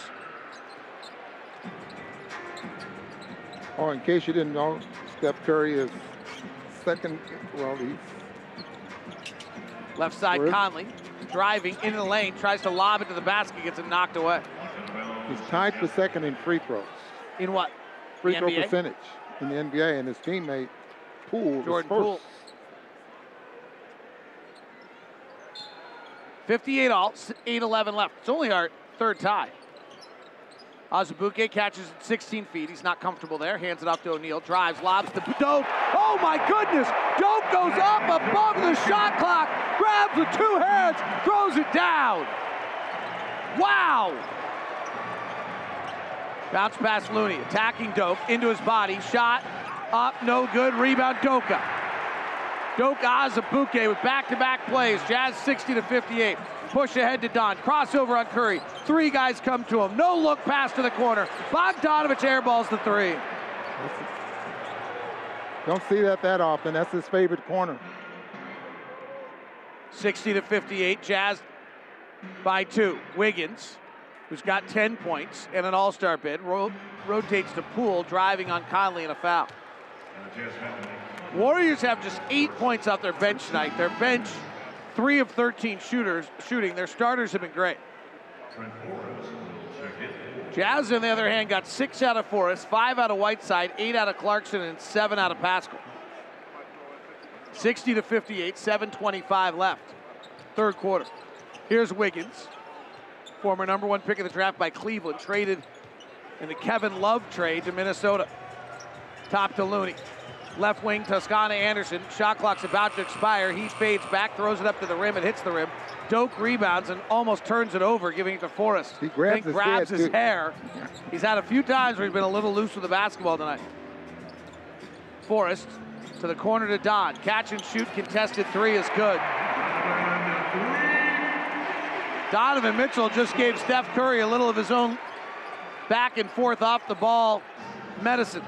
Or in case you didn't know, Steph Curry is second, well, he's Left side, Word. Conley driving into the lane, tries to lob it to the basket, gets it knocked away. he's tied for second in free throws. In what? Free The throw NBA? percentage in the NBA, and his teammate Poole is Jordan first. Poole. 58 all, 8 11 left. It's only our third tie. Azubuike catches at 16 feet. He's not comfortable there. Hands it off to O'Neale. Drives, lobs to Dope. Oh my goodness! Dope goes up above the shot clock, grabs with two hands, throws it down. Wow! Bounce past Looney, attacking Dope into his body. Shot up, no good. Rebound Doka. Doka Azubuike with back-to-back plays. Jazz 60 to 58. Push ahead to Don. Crossover on Curry. Three guys come to him. No look pass to the corner. Bogdanovich airballs the three. Don't see that that often. That's his favorite corner. 60 to 58. Jazz by two. Wiggins, who's got 10 points and an all-star bid, ro- rotates to Poole, driving on Conley in a foul. Warriors have just eight points off their bench tonight. Their bench, three of 13 shooters shooting. Their starters have been great. Jazz, on the other hand, got six out of Forrest, five out of Whiteside, eight out of Clarkson, and seven out of Paschall. 60 to 58, 7.25 left. Third quarter. Here's Wiggins, former number one pick of the draft by Cleveland, traded in the Kevin Love trade to Minnesota. Top to Looney. Left wing, Toscano Anderson. Shot clock's about to expire. He fades back, throws it up to the rim, and hits the rim. Doak rebounds and almost turns it over, giving it to Forrest. He grabs his grabs his hair. He's had a few times where he's been a little loose with the basketball tonight. Forrest to the corner to Don. Catch and shoot, contested three is good. Donovan Mitchell just gave Steph Curry a little of his own back and forth off the ball medicine.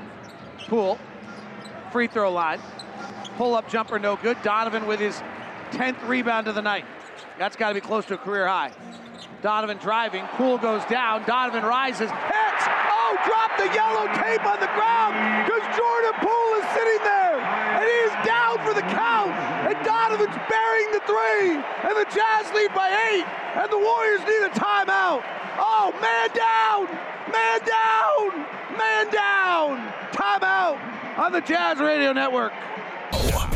Poole, free throw line. Pull up jumper, no good. Donovan with his 10th rebound of the night. That's got to be close to a career high. Donovan driving. Poole goes down. Donovan rises. Hits! Oh, drop the yellow tape on the ground because Jordan Poole is sitting there. And he is down for the count. And Donovan's burying the three. And the Jazz lead by eight. And the Warriors need a timeout. Oh, man down! Man down! Man down! Timeout on the Jazz Radio Network. Oh,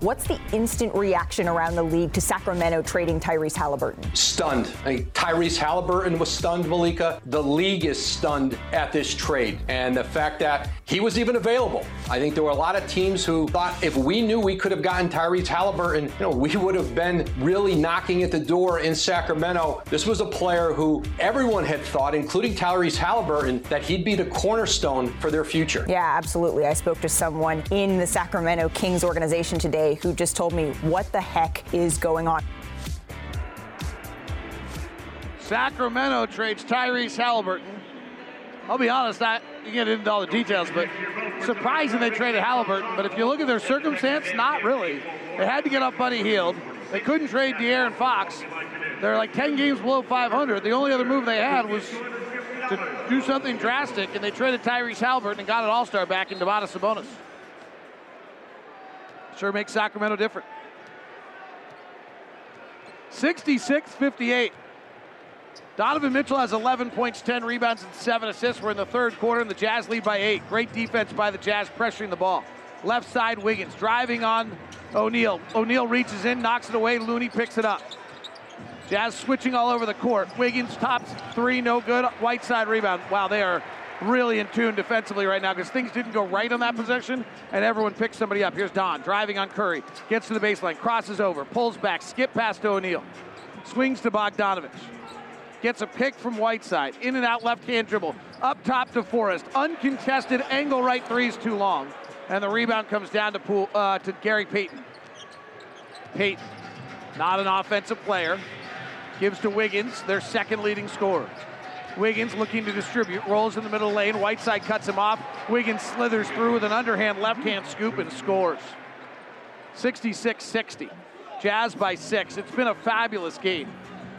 What's the instant reaction around the league to Sacramento trading Tyrese Halliburton? Stunned. I mean, Tyrese Halliburton was stunned, Malika. The league is stunned at this trade and the fact that he was even available. I think there were a lot of teams who thought if we knew we could have gotten Tyrese Halliburton, you know, we would have been really knocking at the door in Sacramento. This was a player who everyone had thought, including Tyrese Halliburton, that he'd be the cornerstone for their future. Yeah, absolutely. I spoke to someone in the Sacramento Kings organization today who just told me what the heck is going on. Sacramento trades Tyrese Halliburton. I'll be honest, I you get into all the details, but surprising they traded Halliburton. But if you look at their circumstance, not really. They had to get off Buddy Hield. They couldn't trade De'Aaron Fox. They're like 10 games below 500. The only other move they had was to do something drastic, and they traded Tyrese Halliburton and got an All-Star back in Domantas Sabonis. Sure makes Sacramento different. 66-58. Donovan Mitchell has 11 points, 10 rebounds, and 7 assists. We're in the third quarter, and the Jazz lead by 8. Great defense by the Jazz, pressuring the ball. Left side, Wiggins driving on O'Neale. O'Neale reaches in, knocks it away. Looney picks it up. Jazz switching all over the court. Wiggins tops three, no good. Whiteside rebound. Wow, they are really in tune defensively right now because things didn't go right on that possession, and everyone picks somebody up. Here's Don driving on Curry, gets to the baseline, crosses over, pulls back, skip past O'Neale, swings to Bogdanovich, gets a pick from Whiteside, in and out left hand dribble, up top to Forrest, uncontested angle right three is too long, and the rebound comes down to Poole, uh, to Gary Payton. Payton, not an offensive player, gives to Wiggins, their second leading scorer. Wiggins looking to distribute, rolls in the middle lane. Whiteside cuts him off. Wiggins slithers through with an underhand left hand scoop and scores. 66 60. Jazz by six. It's been a fabulous game.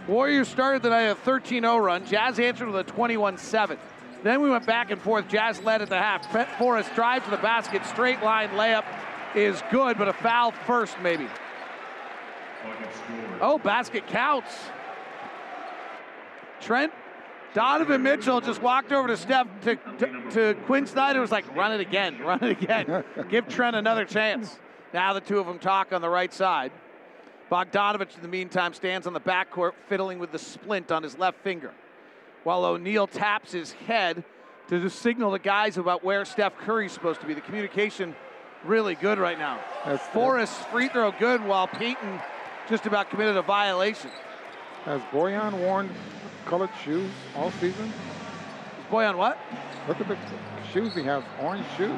Warriors started the night a 13 0 run. Jazz answered with a 21 7. Then we went back and forth. Jazz led at the half. Brett Forrest drives to the basket. Straight line layup is good, but a foul first, maybe. Oh, basket counts. Trent Donovan Mitchell just walked over to Steph to, to, to Quinn Snyder was like, run it again, run it again. Give Trent another chance. Now the two of them talk on the right side. Bogdanovich, in the meantime, stands on the backcourt fiddling with the splint on his left finger, while O'Neale taps his head to just signal the guys about where Steph Curry's supposed to be. The communication really good right now. That's- Forrest free throw good, while Payton just about committed a violation. Has Bojan worn colored shoes all season? Is Bojan what? Look at the shoes he has, orange shoes.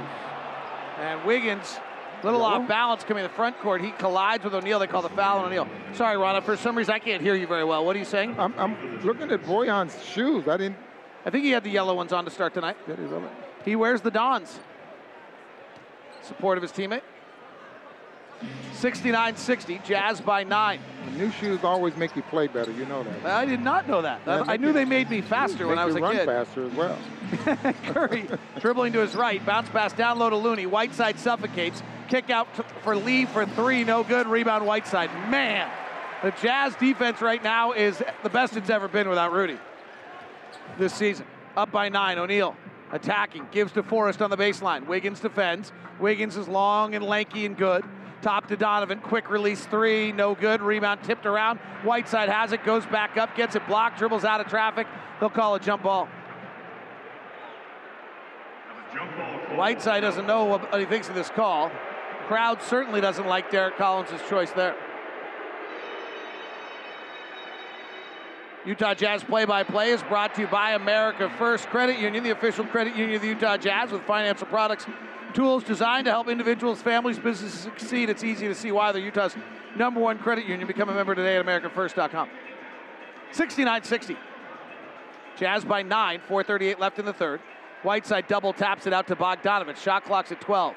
And Wiggins, little Yellow? off balance coming to the front court. He collides with O'Neale. They call the foul on O'Neale. Sorry, Ronna. For some reason, I can't hear you very well. What are you saying? I'm, I'm looking at Bojan's shoes. I didn't. I think he had the yellow ones on to start tonight. Did he really? He wears the Dons. Support of his teammate. 69-60, Jazz by nine. New shoes always make you play better. You know that. I did not know that. Yeah, I make knew you- they made me faster when I was you a run kid. faster as well. Curry dribbling to his right, bounce pass down low to Looney. Whiteside suffocates. Kick out for Lee for three, no good. Rebound Whiteside. Man, the Jazz defense right now is the best it's ever been without Rudy this season. Up by nine, O'Neale attacking, gives to Forrest on the baseline. Wiggins defends. Wiggins is long and lanky and good. Top to Donovan, quick release three, no good. Rebound tipped around. Whiteside has it, goes back up, gets it blocked, dribbles out of traffic. They'll call a jump ball. Whiteside doesn't know what he thinks of this call. Crowd certainly doesn't like Derrick Collins' choice there. Utah Jazz play-by-play is brought to you by America First Credit Union, the official credit union of the Utah Jazz, with financial products, tools designed to help individuals, families, businesses succeed. It's easy to see why they're Utah's number one credit union. Become a member today at AmericaFirst.com. 69-60. Jazz by nine, 4.38 left in the third. Whiteside double taps it out to Bogdanovich. Shot clock's at 12.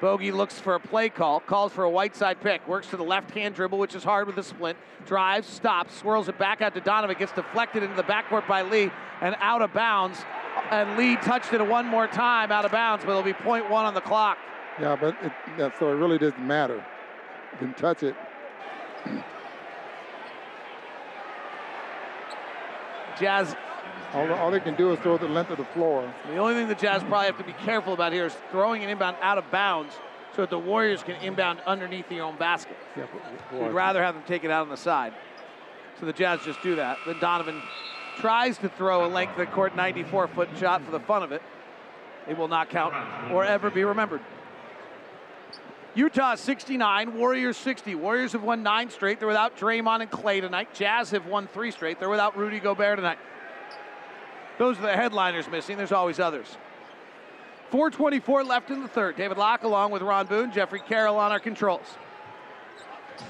Bogey looks for a play call, calls for a Whiteside pick, works to the left hand dribble, which is hard with a splint, drives, stops, swirls it back out to Donovan, gets deflected into the backcourt by Lee and out of bounds. And Lee touched it one more time out of bounds, but it'll be point one on the clock. Yeah, but it, yeah, so it really doesn't matter. Didn't touch it. Jazz. All, all they can do is throw the length of the floor. The only thing the Jazz probably have to be careful about here is throwing an inbound out of bounds so that the Warriors can inbound underneath their own basket. Yeah, We'd rather have them take it out on the side. So the Jazz just do that. Then Donovan tries to throw a length of court 94 foot shot for the fun of it. It will not count or ever be remembered. Utah 69, Warriors 60. Warriors have won nine straight. They're without Draymond and Klay tonight. Jazz have won three straight. They're without Rudy Gobert tonight. Those are the headliners missing. There's always others. 424 left in the third. David Locke along with Ron Boone, Jeffrey Carroll on our controls.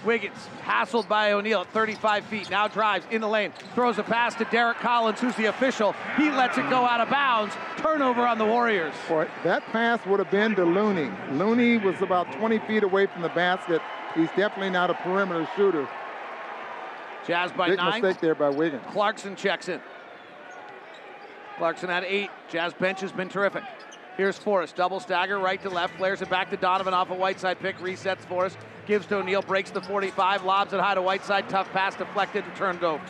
Wiggins, hassled by O'Neale at 35 feet, now drives in the lane, throws a pass to Derrick Collins, who's the official. He lets it go out of bounds. Turnover on the Warriors. Boy, that pass would have been to Looney. Looney was about 20 feet away from the basket. He's definitely not a perimeter shooter. Jazz by Big nine. mistake there by Wiggins. Clarkson checks in. Clarkson at eight. Jazz bench has been terrific. Here's Forrest, double stagger, right to left, flares it back to Donovan off a Whiteside pick, resets Forrest, gives to O'Neale, breaks the 45, lobs it high to Whiteside, tough pass deflected and turned over.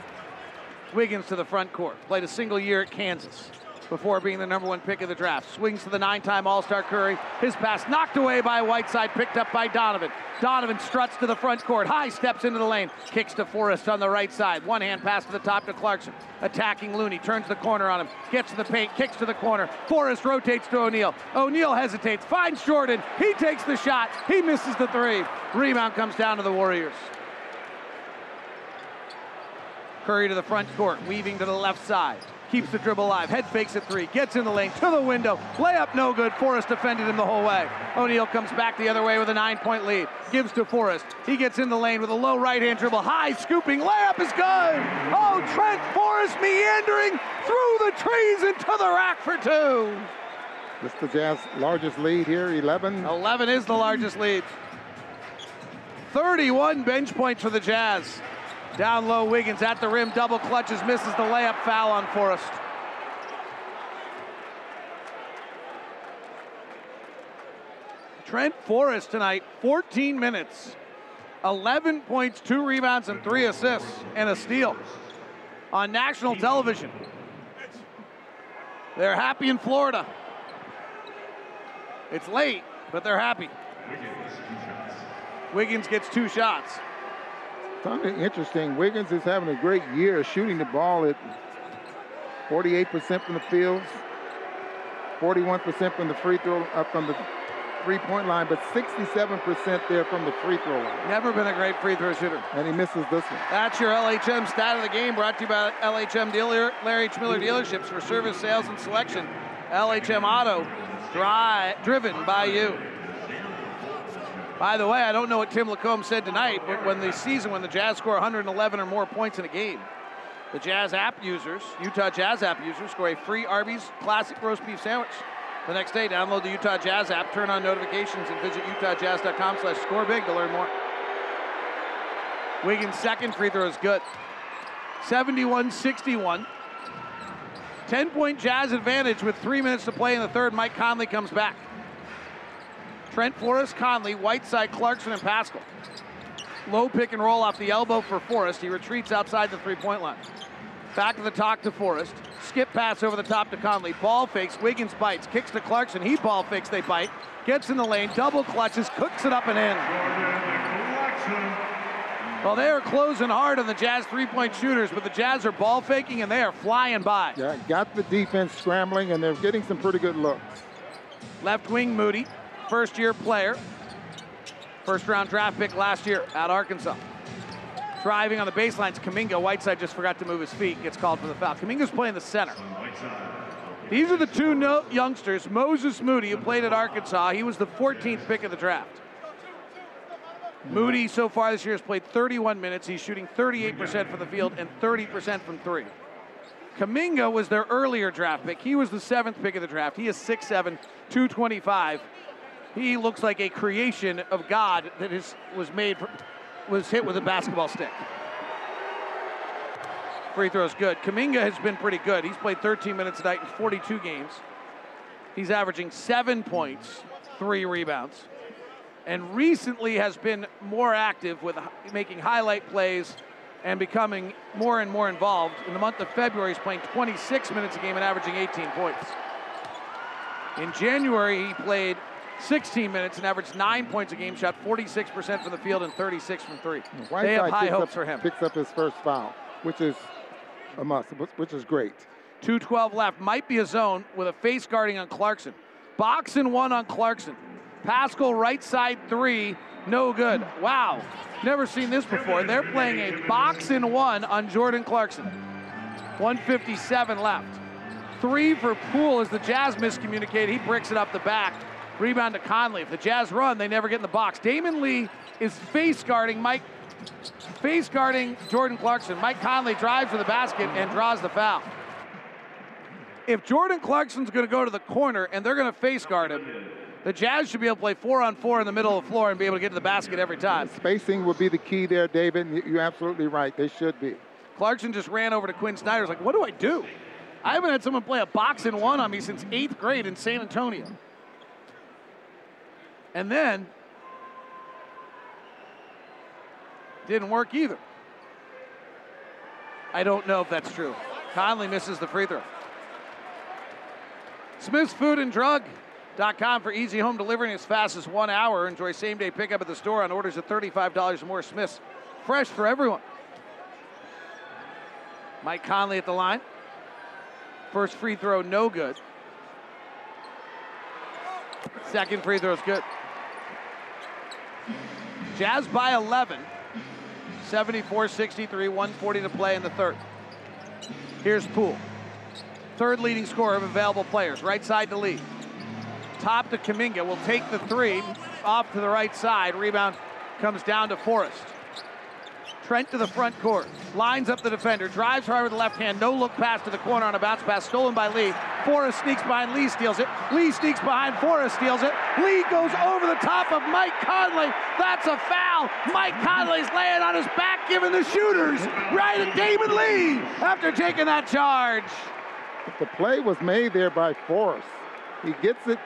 Wiggins to the front court, played a single year at Kansas before being the number one pick of the draft. Swings to the nine-time All-Star Curry. His pass knocked away by Whiteside, picked up by Donovan. Donovan struts to the front court, high steps into the lane, kicks to Forrest on the right side. One hand pass to the top to Clarkson. Attacking Looney, turns the corner on him, gets to the paint, kicks to the corner. Forrest rotates to O'Neale. O'Neale hesitates, finds Jordan. He takes the shot. He misses the three. Rebound comes down to the Warriors. Curry to the front court, weaving to the left side. Keeps the dribble alive. Head fakes at three. Gets in the lane to the window. Layup no good. Forrest defended him the whole way. O'Neale comes back the other way with a nine point lead. Gives to Forrest. He gets in the lane with a low right hand dribble. High scooping. Layup is good. Oh, Trent Forrest meandering through the trees into the rack for two. This is the Jazz largest lead here, 11. 11 is the largest lead. 31 bench points for the Jazz. Down low, Wiggins at the rim, double clutches, misses the layup, foul on Forrest. Trent Forrest tonight, 14 minutes, 11 points, two rebounds, and three assists, and a steal on national television. They're happy in Florida. It's late, but they're happy. Wiggins gets two shots. Something interesting. Wiggins is having a great year shooting the ball at 48% from the field, 41% from the free throw, up from the three-point line, but 67% there from the free throw line. Never been a great free throw shooter. And he misses this one. That's your LHM stat of the game brought to you by LHM dealer, Larry H. Miller Dealerships for service, sales, and selection. LHM Auto, dry, driven by you. By the way, I don't know what Tim Lacombe said tonight, but when the season, when the Jazz score 111 or more points in a game, the Jazz app users, Utah Jazz app users, score a free Arby's classic roast beef sandwich. The next day, download the Utah Jazz app, turn on notifications, and visit utahjazz.com slash score big to learn more. Wiggins' second free throw is good. 71-61. 10-point Jazz advantage with three minutes to play in the third. Mike Conley comes back. Trent Forrest, Conley, Whiteside, Clarkson, and Paschall. Low pick and roll off the elbow for Forrest. He retreats outside the three-point line. Back to the talk to Forrest. Skip pass over the top to Conley. Ball fakes. Wiggins bites. Kicks to Clarkson. He ball fakes. They bite. Gets in the lane. Double clutches. Cooks it up and in. Well, they are closing hard on the Jazz three-point shooters, but the Jazz are ball faking and they are flying by. Yeah, got the defense scrambling, and they're getting some pretty good looks. Left wing Moody, first year player. First round draft pick last year at Arkansas. Driving on the baselines, Kuminga. Whiteside just forgot to move his feet. Gets called for the foul. Kuminga's playing the center. These are the two no- youngsters. Moses Moody, who played at Arkansas. He was the 14th pick of the draft. Moody so far this year has played 31 minutes. He's shooting 38% from the field and 30% from three. Kuminga was their earlier draft pick. He was the seventh pick of the draft. He is 6'7, 225. He looks like a creation of God that is, was made, was hit with a basketball stick. Free throw's good. Kuminga has been pretty good. He's played 13 minutes a night in 42 games. He's averaging seven points, three rebounds and recently has been more active with making highlight plays and becoming more and more involved. In the month of February, he's playing 26 minutes a game and averaging 18 points. In January, he played 16 minutes and averaged nine points a game, shot 46% from the field and 36 from three. Whiteside they have high hopes up, for him. Picks up his first foul, which is a must, which is great. 212 left. Might be a zone with a face guarding on Clarkson. Box and one on Clarkson. Paschall right side three, no good. Wow, never seen this before. They're playing a box in one on Jordan Clarkson. 157 left. Three for Poole as the Jazz miscommunicate. He bricks it up the back. Rebound to Conley. If the Jazz run, they never get in the box. Damion Lee is face guarding Mike, face guarding Jordan Clarkson. Mike Conley drives to the basket and draws the foul. If Jordan Clarkson's going to go to the corner and they're going to face guard him, the Jazz should be able to play four on four in the middle of the floor and be able to get to the basket every time. Spacing would be the key there, David. You're absolutely right. They should be. Clarkson just ran over to Quinn Snyder. He's like, what do I do? I haven't had someone play a box in one on me since eighth grade in San Antonio. And then didn't work either. I don't know if that's true. Conley misses the free throw. Smith's Food and Drug. Com for easy home delivery as fast as one hour. Enjoy same day pickup at the store on orders of $35 or more. Smith's fresh for everyone. Mike Conley at the line. First free throw, no good. Second free throw is good. Jazz by 11. 74 63, 140 to play in the third. Here's Poole. Third leading scorer of available players. Right side to lead top to Kuminga. Will take the three off to the right side. Rebound comes down to Forrest. Trent to the front court. Lines up the defender. Drives hard with the left hand. No look pass to the corner on a bounce pass. Stolen by Lee. Forrest sneaks behind Lee, steals it. Lee sneaks behind Forrest, steals it. Lee goes over the top of Mike Conley. That's a foul. Mike Conley's laying on his back, giving the shooters right at Damion Lee after taking that charge. The play was made there by Forrest. He gets it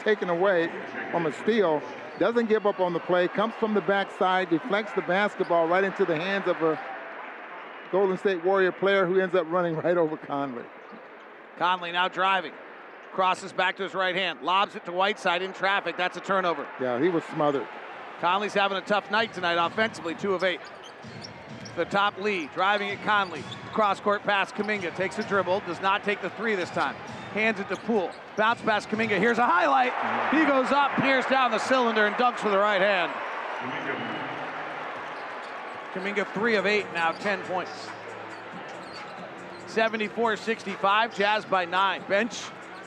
taken away from a steal. Doesn't give up on the play, comes from the backside, deflects the basketball right into the hands of a Golden State Warrior player who ends up running right over Conley. Conley now driving. Crosses back to his right hand. Lobs it to Whiteside in traffic. That's a turnover. Yeah, he was smothered. Conley's having a tough night tonight offensively, two of eight. The top lead, driving at Conley. Cross court pass, Kuminga takes a dribble, does not take the three this time. Hands it to Poole. Bounce pass, Kuminga. Here's a highlight. He goes up, peers down the cylinder, and dunks with the right hand. Kuminga three of eight now, 10 points. 74-65, Jazz by nine. Bench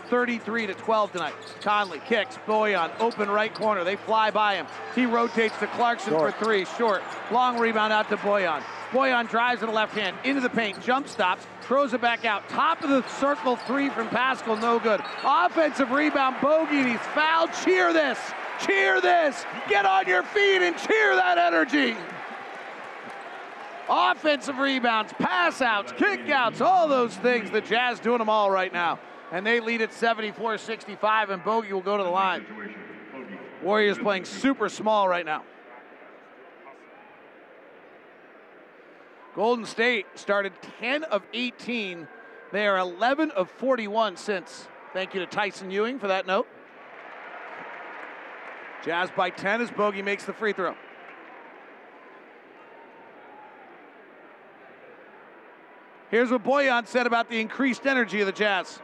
33 to 12 tonight. Conley kicks, Bojan open right corner. They fly by him. He rotates to Clarkson Short. for three, short. Long rebound out to Bojan. Bojan drives with the left hand into the paint, jump stops, throws it back out. Top of the circle three from Paschall, no good. Offensive rebound, Bogey, and he's fouled. Cheer this, cheer this. Get on your feet and cheer that energy. Offensive rebounds, pass outs, kick outs, all those things. The Jazz doing them all right now. And they lead at 74 65, and Bogey will go to the line. Warriors playing super small right now. Golden State started 10 of 18. They are 11 of 41 since. Thank you to Tyson Ewing for that note. Jazz by 10 as Bogey makes the free throw. Here's what Bojan said about the increased energy of the Jazz.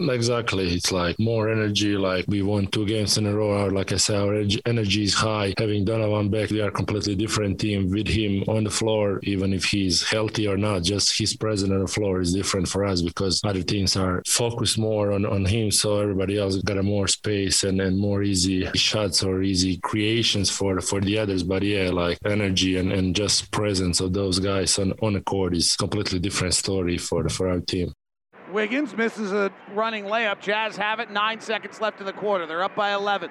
Exactly. It's like more energy. Like we won two games in a row. Like I said, our energy is high. Having Donovan back, they are a completely different team with him on the floor, even if he's healthy or not. Just his presence on the floor is different for us because other teams are focused more on, on him. So everybody else got a more space and, and more easy shots or easy creations for for the others. But yeah, like energy and, and just presence of those guys on, on the court is completely different story for for our team. Wiggins misses a running layup. Jazz have it. Nine seconds left in the quarter. They're up by 11.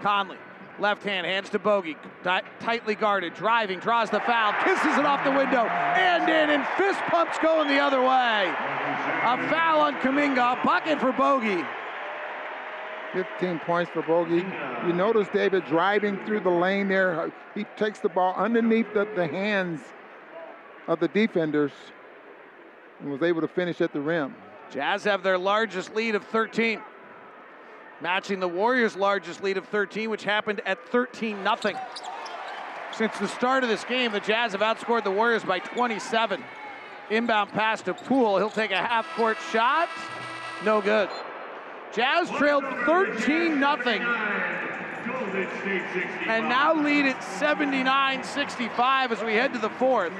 Conley, left hand, hands to Bogey. Ti- tightly guarded, driving, draws the foul, kisses it off the window, and in, and fist pumps going the other way. A foul on Kuminga, bucket for Bogey. 15 points for Bogey. You notice David driving through the lane there. He takes the ball underneath the, the hands of the defenders and was able to finish at the rim. Jazz have their largest lead of 13, matching the Warriors' largest lead of 13, which happened at 13 0 Since the start of this game, the Jazz have outscored the Warriors by 27. Inbound pass to Poole. He'll take a half court shot. No good. Jazz trailed 13 0 and now lead at 79 65 as we head to the fourth.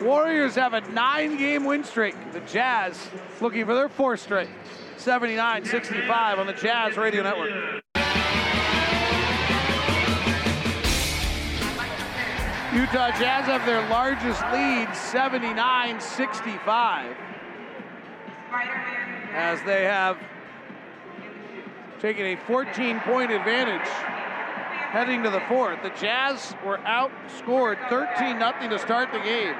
Warriors have a nine game win streak. The Jazz looking for their fourth straight. 79 65 on the Jazz Radio Network. Utah Jazz have their largest lead, 79 65, as they have taken a 14 point advantage heading to the fourth. The Jazz were outscored 13 0 to start the game.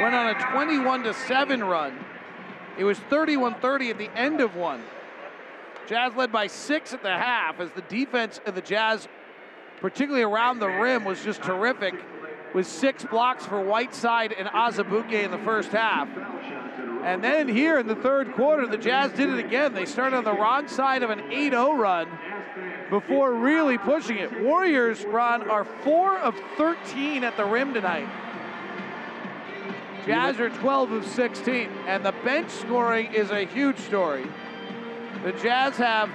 Went on a 21 to 7 run. It was 31 30 at the end of one. Jazz led by six at the half as the defense of the Jazz, particularly around the rim, was just terrific with six blocks for Whiteside and Azubuike in the first half. And then here in the third quarter, the Jazz did it again. They started on the wrong side of an 8 0 run before really pushing it. Warriors, Ron, are 4 of 13 at the rim tonight. Jazz are 12 of 16, and the bench scoring is a huge story. The Jazz have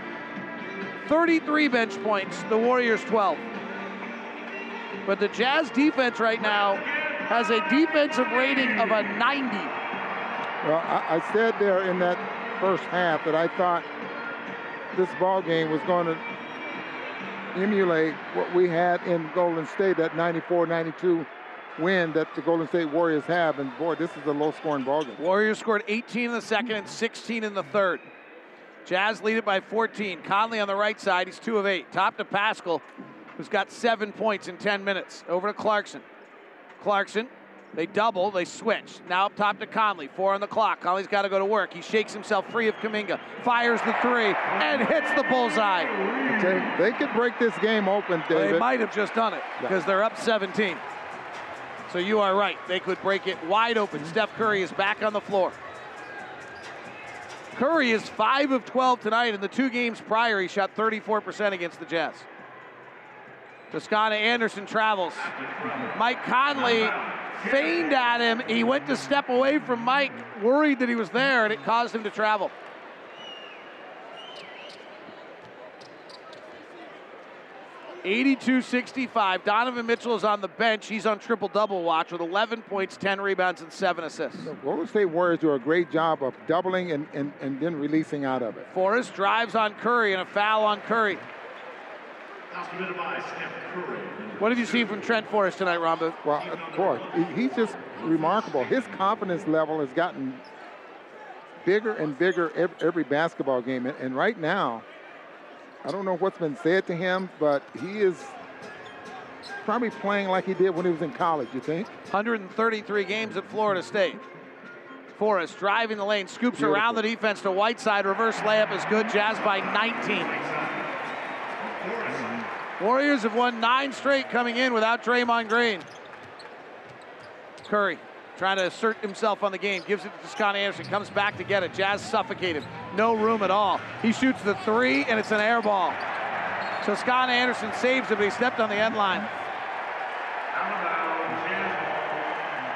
33 bench points, the Warriors 12. But the Jazz defense right now has a defensive rating of a 90. Well, I, I said there in that first half that I thought this ball game was going to emulate what we had in Golden State, that 94-92 win that the Golden State Warriors have. And boy, this is a low-scoring ball game. Warriors scored 18 in the second and 16 in the third. Jazz lead it by 14. Conley on the right side, he's two of eight. Top to Paschall, who's got seven points in 10 minutes. Over to Clarkson. Clarkson, they double, they switch. Now up top to Conley, four on the clock. Conley's got to go to work. He shakes himself free of Kuminga, fires the three, and hits the bullseye. Okay, they could break this game open, David. They might have just done it because they're up 17. So you are right. They could break it wide open. Steph Curry is back on the floor. Curry is 5 of 12 tonight. In the two games prior, he shot 34% against the Jazz. Toscano Anderson travels. Mike Conley feigned at him. He went to step away from Mike, worried that he was there, and it caused him to travel. Eighty-two sixty-five. Donovan Mitchell is on the bench. He's on triple double watch with 11 points, 10 rebounds, and 7 assists. The Golden State Warriors do a great job of doubling and, and, and then releasing out of it. Forrest drives on Curry and a foul on Curry. Foul committed by Steph Curry. What have you seen from Trent Forrest tonight, Rombo? Well, boy, he- he's just remarkable. His confidence level has gotten bigger and bigger every basketball game. And right now, I don't know what's been said to him, but he is probably playing like he did when he was in college, you think? 133 games at Florida State. Forrest driving the lane, scoops Beautiful. around the defense to Whiteside. Reverse layup is good. Jazz by 19. Warriors have won nine straight coming in without Draymond Green. Curry trying to assert himself on the game, gives it to Scott Anderson, comes back to get it. Jazz suffocated, no room at all. He shoots the three, and it's an air ball. So Scott Anderson saves it, but he stepped on the end line.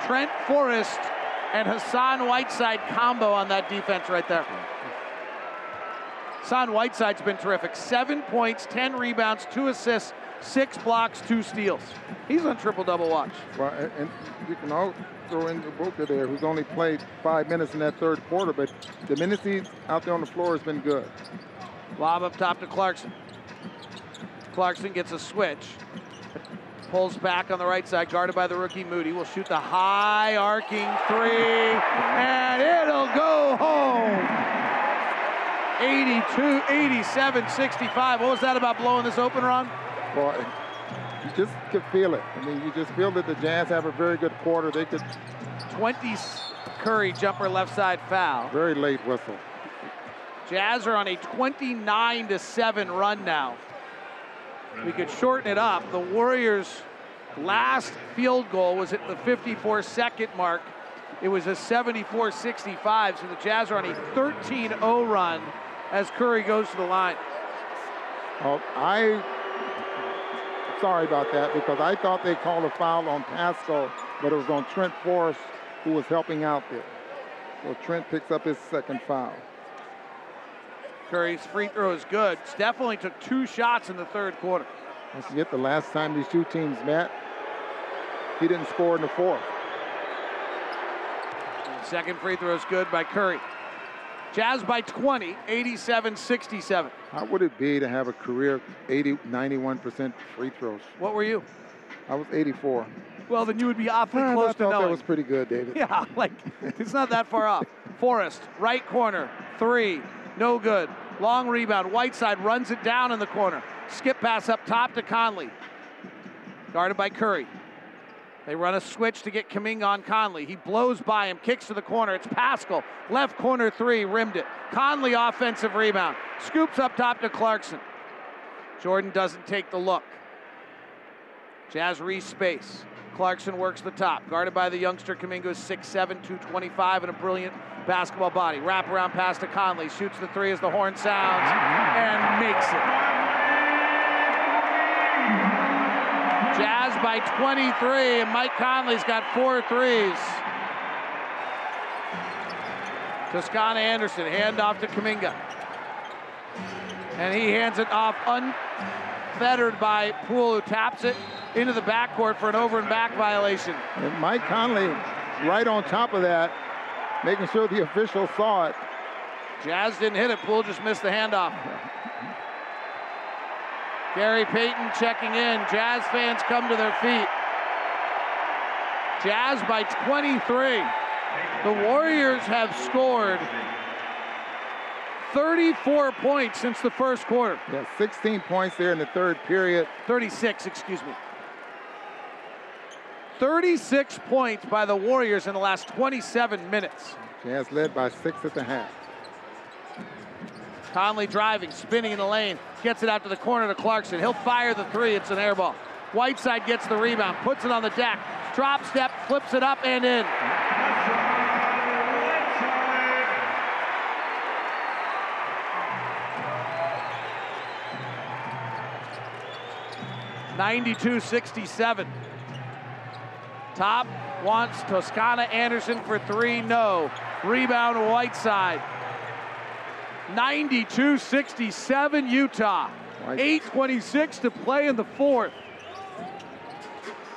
Trent Forrest and Hassan Whiteside combo on that defense right there. Hassan Whiteside's been terrific. Seven points, 10 rebounds, two assists, six blocks, two steals. He's on triple double watch. Well, and- you can all throw in the Booker there, who's only played five minutes in that third quarter, but the minutes he's out there on the floor has been good. Lob up top to Clarkson. Clarkson gets a switch. Pulls back on the right side, guarded by the rookie Moody. Will shoot the high arcing three, and it'll go home. 82, 87, 65. What was that about blowing this open, on? Boy, you just could feel it. I mean, you just feel that the Jazz have a very good quarter. They could 20 Curry jumper left side foul. very late whistle. Jazz are on a 29 to 7 run now. We could shorten it up. The Warriors' last field goal was at the 54 second mark. It was a 74 65, so the Jazz are on a 13 0 run as Curry goes to the line. Oh, I sorry about that because I thought they called a foul on Paschall, but it was on Trent Forrest who was helping out there. So Trent picks up his second foul. Curry's free throw is good. Steph only took two shots in the third quarter. Don't forget the last time these two teams met, he didn't score in the fourth. Second free throw is good by Curry. Jazz by 20, 87 67. How would it be to have a career 80, 91% free throws? What were you? I was 84. Well, then you would be awfully ah, I close to thought that was pretty good, David. Yeah, like it's not that far off. Forrest, right corner, three, no good. Long rebound. Whiteside runs it down in the corner. Skip pass up top to Conley. Guarded by Curry. They run a switch to get Kuminga on Conley. He blows by him, kicks to the corner. It's Paschall. Left corner three, rimmed it. Conley offensive rebound. Scoops up top to Clarkson. Jordan doesn't take the look. Jazz re-space. Clarkson works the top, guarded by the youngster Kuminga, who's 6'7", 225, and a brilliant basketball body. Wraparound pass to Conley, shoots the three as the horn sounds, and makes it. By 23, and Mike Conley's got four threes. Toscano Anderson, handoff to Kuminga. And he hands it off unfettered by Poole, who taps it into the backcourt for an over and back violation. And Mike Conley right on top of that, making sure the officials saw it. Jazz didn't hit it. Poole just missed the handoff. Gary Payton checking in. Jazz fans come to their feet. Jazz by 23. The Warriors have scored 34 points since the first quarter. Yeah, 16 points there in the third period. 36, excuse me. 36 points by the Warriors in the last 27 minutes. Jazz led by six at the half. Conley driving, spinning in the lane, gets it out to the corner to Clarkson. He'll fire the three. It's an air ball. Whiteside gets the rebound, puts it on the deck, drop step, flips it up and in. 92 67. Top wants Toscano Anderson for three. No. Rebound Whiteside. 92 67 Utah. 8.26 to play in the fourth.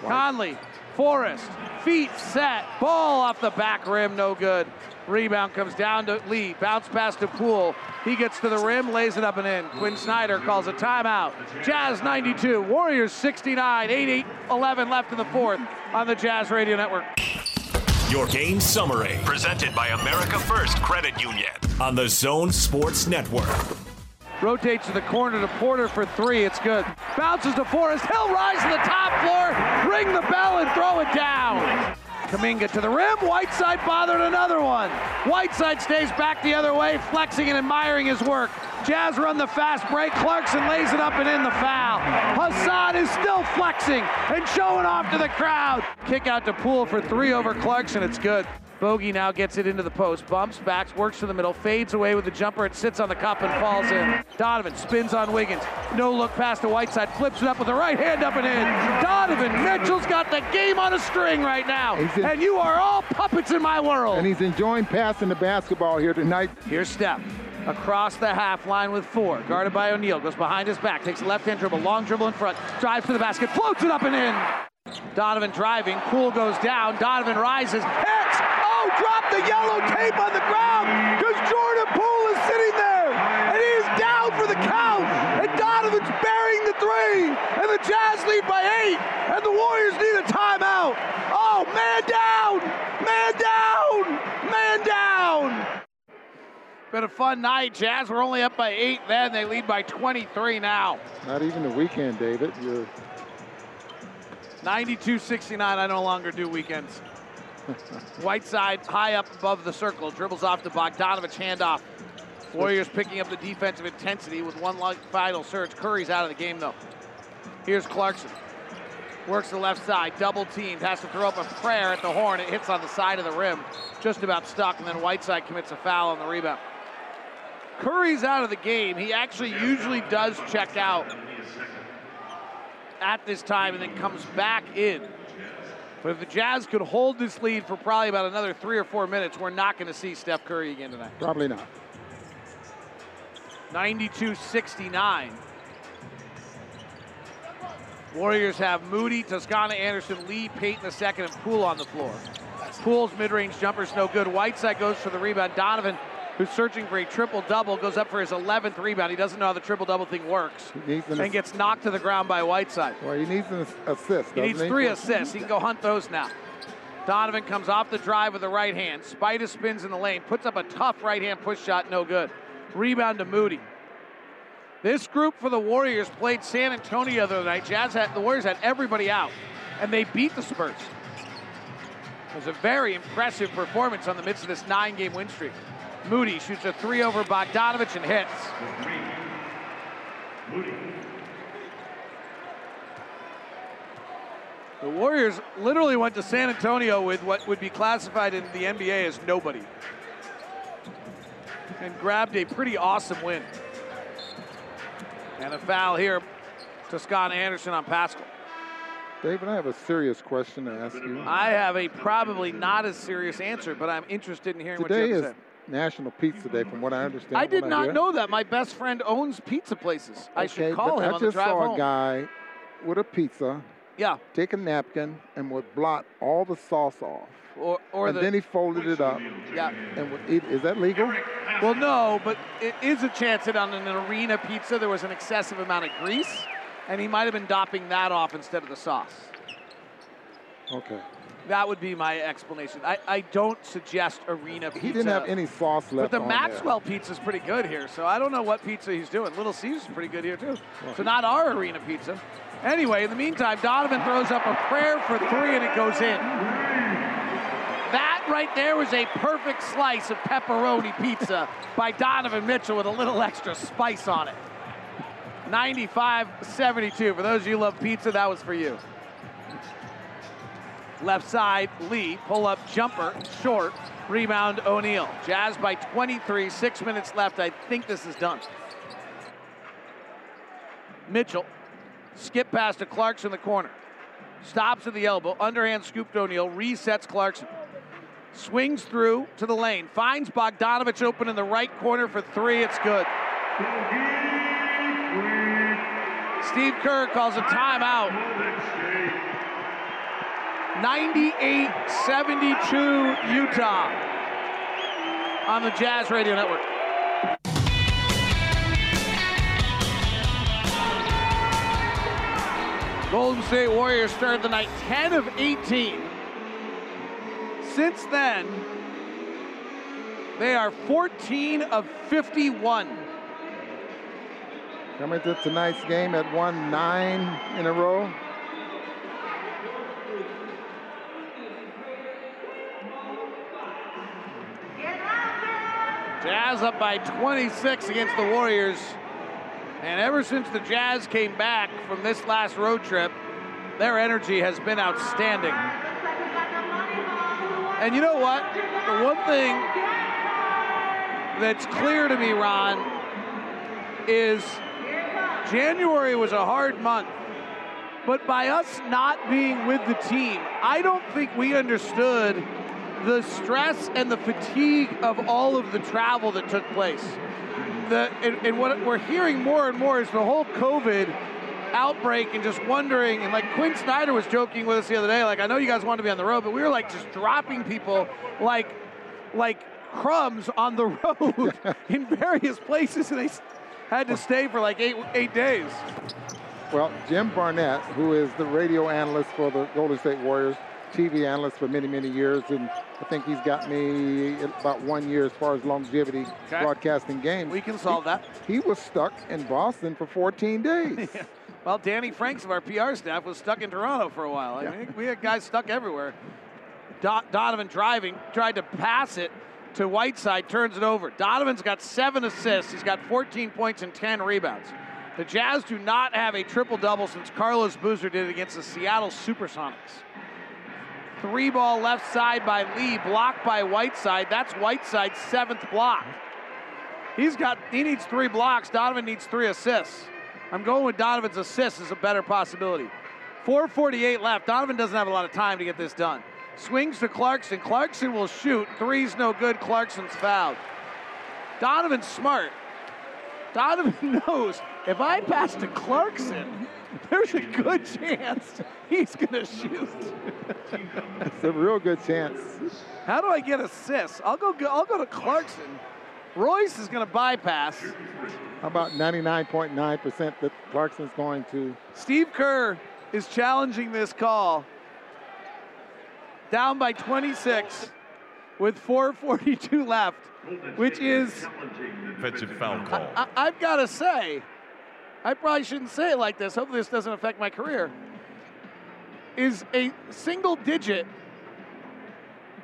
Conley, Forrest, feet set, ball off the back rim, no good. Rebound comes down to Lee, bounce pass to Poole. He gets to the rim, lays it up and in. Quinn Snyder calls a timeout. Jazz 92, Warriors 69, 8 8 11 left in the fourth on the Jazz Radio Network. Your game summary, presented by America First Credit Union on the Zone Sports Network. Rotates to the corner to Porter for three. It's good. Bounces to Forrest. He'll rise to the top floor, ring the bell, and throw it down. Kuminga to the rim. Whiteside bothered another one. Whiteside stays back the other way, flexing and admiring his work. Jazz run the fast break. Clarkson lays it up and in the foul. Hassan is still flexing and showing off to the crowd. Kick out to Poole for three over Clarkson. It's good. Bogey now gets it into the post, bumps, backs, works to the middle, fades away with the jumper. It sits on the cup and falls in. Donovan spins on Wiggins. No look past the Whiteside, flips it up with the right hand up and in. Donovan Mitchell's got the game on a string right now. in- and you are all puppets in my world. And he's enjoying passing the basketball here tonight. Here's Steph. Across the half line with four. Guarded by O'Neale. Goes behind his back. Takes a left hand dribble. Long dribble in front. Drives to the basket. Floats it up and in. Donovan driving. Poole goes down. Donovan rises. Hits! Oh, drop the yellow tape on the ground because Jordan Poole is sitting there. And he is down for the count. And Donovan's burying the three. And the Jazz lead by eight. And the Warriors need a timeout. Oh, man down! Man down! Man down! Been a fun night. Jazz were only up by eight then. They lead by 23 now. Not even the weekend, David. You're 92-69. I no longer do weekends. Whiteside high up above the circle. Dribbles off to Bogdanovich. Handoff. Warriors picking up the defensive intensity with one final surge. Curry's out of the game though. Here's Clarkson. Works the left side, double teamed, has to throw up a prayer at the horn. It hits on the side of the rim, just about stuck, and then Whiteside commits a foul on the rebound. Curry's out of the game. He actually usually does check out at this time and then comes back in. But if the Jazz could hold this lead for probably about another three or four minutes, we're not going to see Steph Curry again tonight. probably not. 92 69. Warriors have Moody, Toscano Anderson, Lee, Payton the second, and Poole on the floor. Poole's mid-range jumper's no good. Whiteside goes for the rebound. Donovan, who's searching for a triple-double, goes up for his 11th rebound. He doesn't know how the triple-double thing works He an and gets knocked to the ground by Whiteside. Well, he needs an assist. He needs doesn't three assists. He can go hunt those now. Donovan comes off the drive with the right hand. Spida spins in the lane, puts up a tough right hand push shot, no good. Rebound to Moody. This group for the Warriors played San Antonio the other night. Jazz had the Warriors had everybody out, and they beat the Spurs. It was a very impressive performance on the midst of this nine-game win streak. Moody shoots a three over Bogdanovich and hits. The Warriors literally went to San Antonio with what would be classified in the NBA as nobody and grabbed a pretty awesome win. And a foul here to Scott Anderson on Paschall. David, I have a serious question to ask you. I have a probably not as serious answer, but I'm interested in hearing Today what you have to say. National Pizza Day, from what I understand. I did not hear. know that. My best friend owns pizza places. I should call but him I on the just drive saw home. a guy with a pizza. Yeah. Take a napkin and would blot all the sauce off. Or, or and the, then he folded it up. Yeah. And would eat. Is that legal? Well, no, but it is a chance that on an arena pizza there was an excessive amount of grease, and he might have been dopping that off instead of the sauce. Okay. That would be my explanation. I, I don't suggest arena pizza. He didn't have any sauce left. But the. Maxwell pizza is pretty good here, so I don't know what pizza he's doing. Little Caesar's pretty good here too. So not our arena pizza. Anyway, in the meantime, Donovan throws up a prayer for three and it goes in. That right there was a perfect slice of pepperoni pizza by Donovan Mitchell with a little extra spice on it. 95-72. For those of you who love pizza, that was for you. Left side, Lee, pull up jumper, short, rebound O'Neale. Jazz by 23, six minutes left. I think this is done. Mitchell Skip pass to Clarkson in the corner. Stops at the elbow. Underhand scoop to O'Neale. Resets Clarkson. Swings through to the lane. Finds Bogdanovich open in the right corner for three. It's good. Steve Kerr calls a timeout. 98 72 Utah on the Jazz Radio Network. Golden State Warriors started the night 10 of 18. Since then, they are 14 of 51. Coming to tonight's game at one nine in a row. Jazz up by 26 against the Warriors. And ever since the Jazz came back from this last road trip, their energy has been outstanding. And you know what? The one thing that's clear to me, Ron, is January was a hard month. But by us not being with the team, I don't think we understood the stress and the fatigue of all of the travel that took place. The, and, and what we're hearing more and more is the whole COVID outbreak and just wondering and like Quinn Snyder was joking with us the other day like I know you guys want to be on the road but we were like just dropping people like like crumbs on the road in various places and they had to stay for like eight eight days. Well, Jim Barnett, who is the radio analyst for the Golden State Warriors, TV analyst for many, many years, and I think he's got me about one year as far as longevity Okay. broadcasting games. We can solve that. He was stuck in Boston for 14 days. Well, Danny Franks of our PR staff was stuck in Toronto for a while. I mean, we had guys stuck everywhere. Do- Donovan driving, tried to pass it to Whiteside, turns it over. Donovan's got seven assists. He's got 14 points and 10 rebounds. The Jazz do not have a triple double since Carlos Boozer did it against the Seattle Supersonics. Three ball left side by Lee, blocked by Whiteside. That's Whiteside's seventh block. He's got he needs three blocks. Donovan needs three assists. I'm going with Donovan's assists as a better possibility. 448 left. Donovan doesn't have a lot of time to get this done. Swings to Clarkson. Clarkson will shoot. Three's no good. Clarkson's fouled. Donovan's smart. Donovan knows if I pass to Clarkson, there's a good chance he's going to shoot. it's a real good chance. How do I get assists? I'll go. I'll go to Clarkson. Royce is going to bypass. How about 99.9% that Clarkson's going to? Steve Kerr is challenging this call. Down by 26 with 4:42 left, which is Offensive foul call. I, I've got to say, I probably shouldn't say it like this. Hopefully, this doesn't affect my career. Is a single digit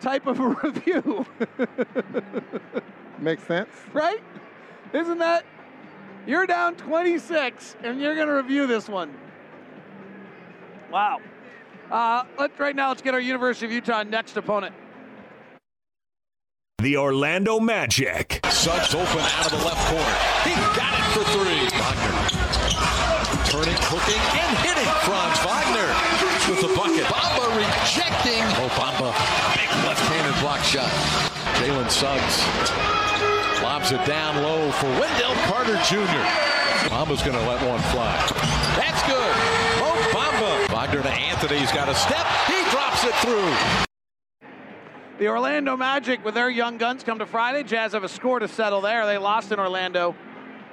type of a review. Makes sense. right? Isn't that? You're down 26, and you're going to review this one. Wow. Uh, let right now. Let's get our University of Utah next opponent. The Orlando Magic. Suggs open out of the left corner. He got it for three. Wagner turning, and hitting. Franz Wagner with the bucket. Bamba rejecting. Oh, Bamba. Big left-handed block shot. Jalen Suggs lobs it down low for Wendell Carter Jr. Bamba's going to let one fly. That's good. Mo Bamba. Wagner to Anthony. He's got a step. He drops it through. The Orlando Magic, with their young guns, come to Friday. Jazz have a score to settle there. They lost in Orlando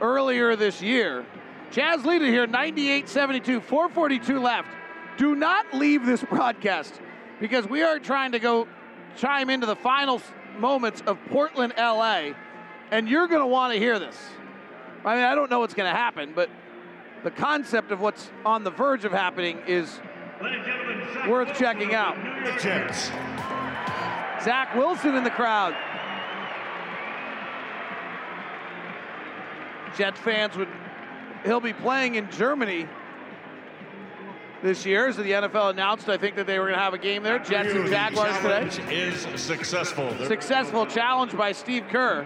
earlier this year. Jazz lead it here 98 72, 442 left. Do not leave this broadcast because we are trying to go chime into the final moments of Portland, LA, and you're going to want to hear this. I mean, I don't know what's going to happen, but the concept of what's on the verge of happening is worth checking out. Jets. Zach Wilson in the crowd. Jets fans would, he'll be playing in Germany this year. As the NFL announced, I think that they were going to have a game there. Jets and Jaguars today. Challenge is successful. Successful challenge by Steve Kerr.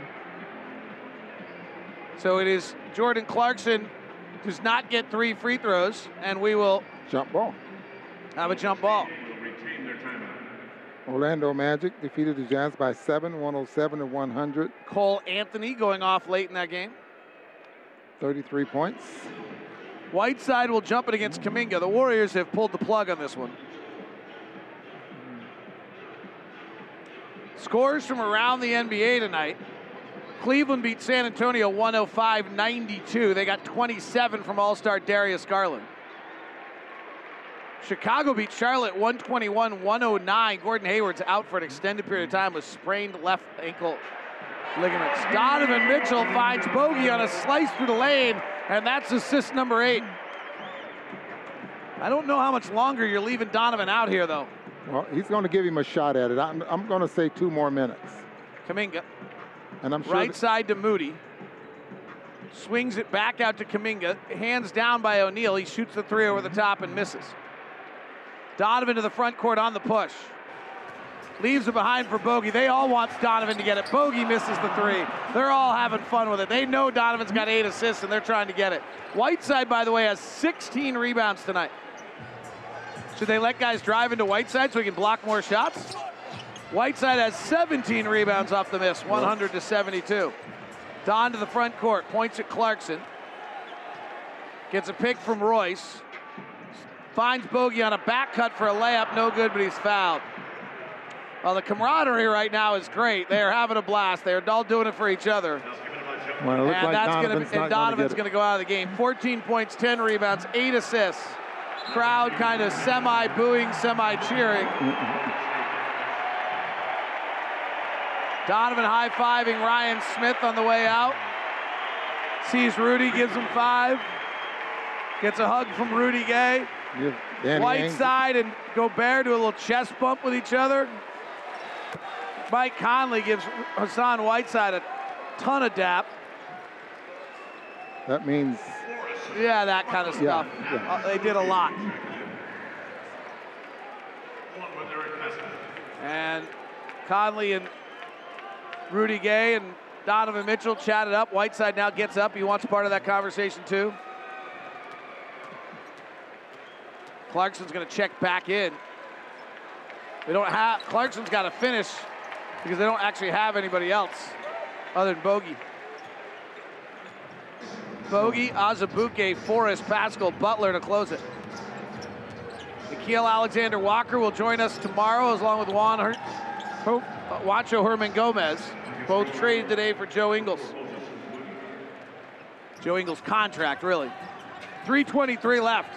So it is Jordan Clarkson does not get three free throws, and we will Jump ball. have a jump ball. Retain their timeout. Orlando Magic defeated the Jazz by seven, 107 to 100. Cole Anthony going off late in that game. 33 points. Whiteside will jump it against Kuminga. The Warriors have pulled the plug on this one. Scores from around the NBA tonight. Cleveland beat San Antonio 105 92. They got 27 from All Star Darius Garland. Chicago beat Charlotte 121 109. Gordon Hayward's out for an extended period of time with sprained left ankle ligaments. Donovan Mitchell finds Bogey on a slice through the lane, and that's assist number eight. I don't know how much longer you're leaving Donovan out here, though. Well, he's going to give him a shot at it. I'm, I'm going to say two more minutes. Kuminga. And I'm sure Right side to Moody. Swings it back out to Kuminga. Hands down by O'Neale. He shoots the three over the top and misses. Donovan to the front court on the push. Leaves it behind for Bogey. They all want Donovan to get it. Bogey misses the three. They're all having fun with it. They know Donovan's got eight assists and they're trying to get it. Whiteside, by the way, has 16 rebounds tonight. Should they let guys drive into Whiteside so he can block more shots? Whiteside has 17 rebounds off the miss, 100 to 72. Don to the front court, points at Clarkson. Gets a pick from Royce. Finds Bogey on a back cut for a layup, no good, but he's fouled. Well, the camaraderie right now is great. They are having a blast. They are all doing it for each other. Well, it looks and like that's Donovan's gonna be, and Donovan's going to go out of the game. 14 points, 10 rebounds, 8 assists. Crowd kind of semi booing, semi cheering. Donovan high fiving Ryan Smith on the way out. Sees Rudy, gives him five. Gets a hug from Rudy Gay. Give Danny Ainge- Whiteside and Gobert do a little chest bump with each other. Mike Conley gives Hassan Whiteside a ton of dap. That means Yeah, that kind of stuff. yeah. Uh, they did a lot. And Conley and Rudy Gay and Donovan Mitchell chatted up. Whiteside now gets up. He wants part of that conversation too. Clarkson's going to check back in. They don't have Clarkson's got to finish because they don't actually have anybody else other than Bogey. Bogey, Azubuike, Forrest, Paschall, Butler to close it. Nickeil Alexander Walker will join us tomorrow, as long with Juan Her- Ho- uh, Hernangomez, both traded today for Joe Ingles. Joe Ingles' contract, really. 323 left.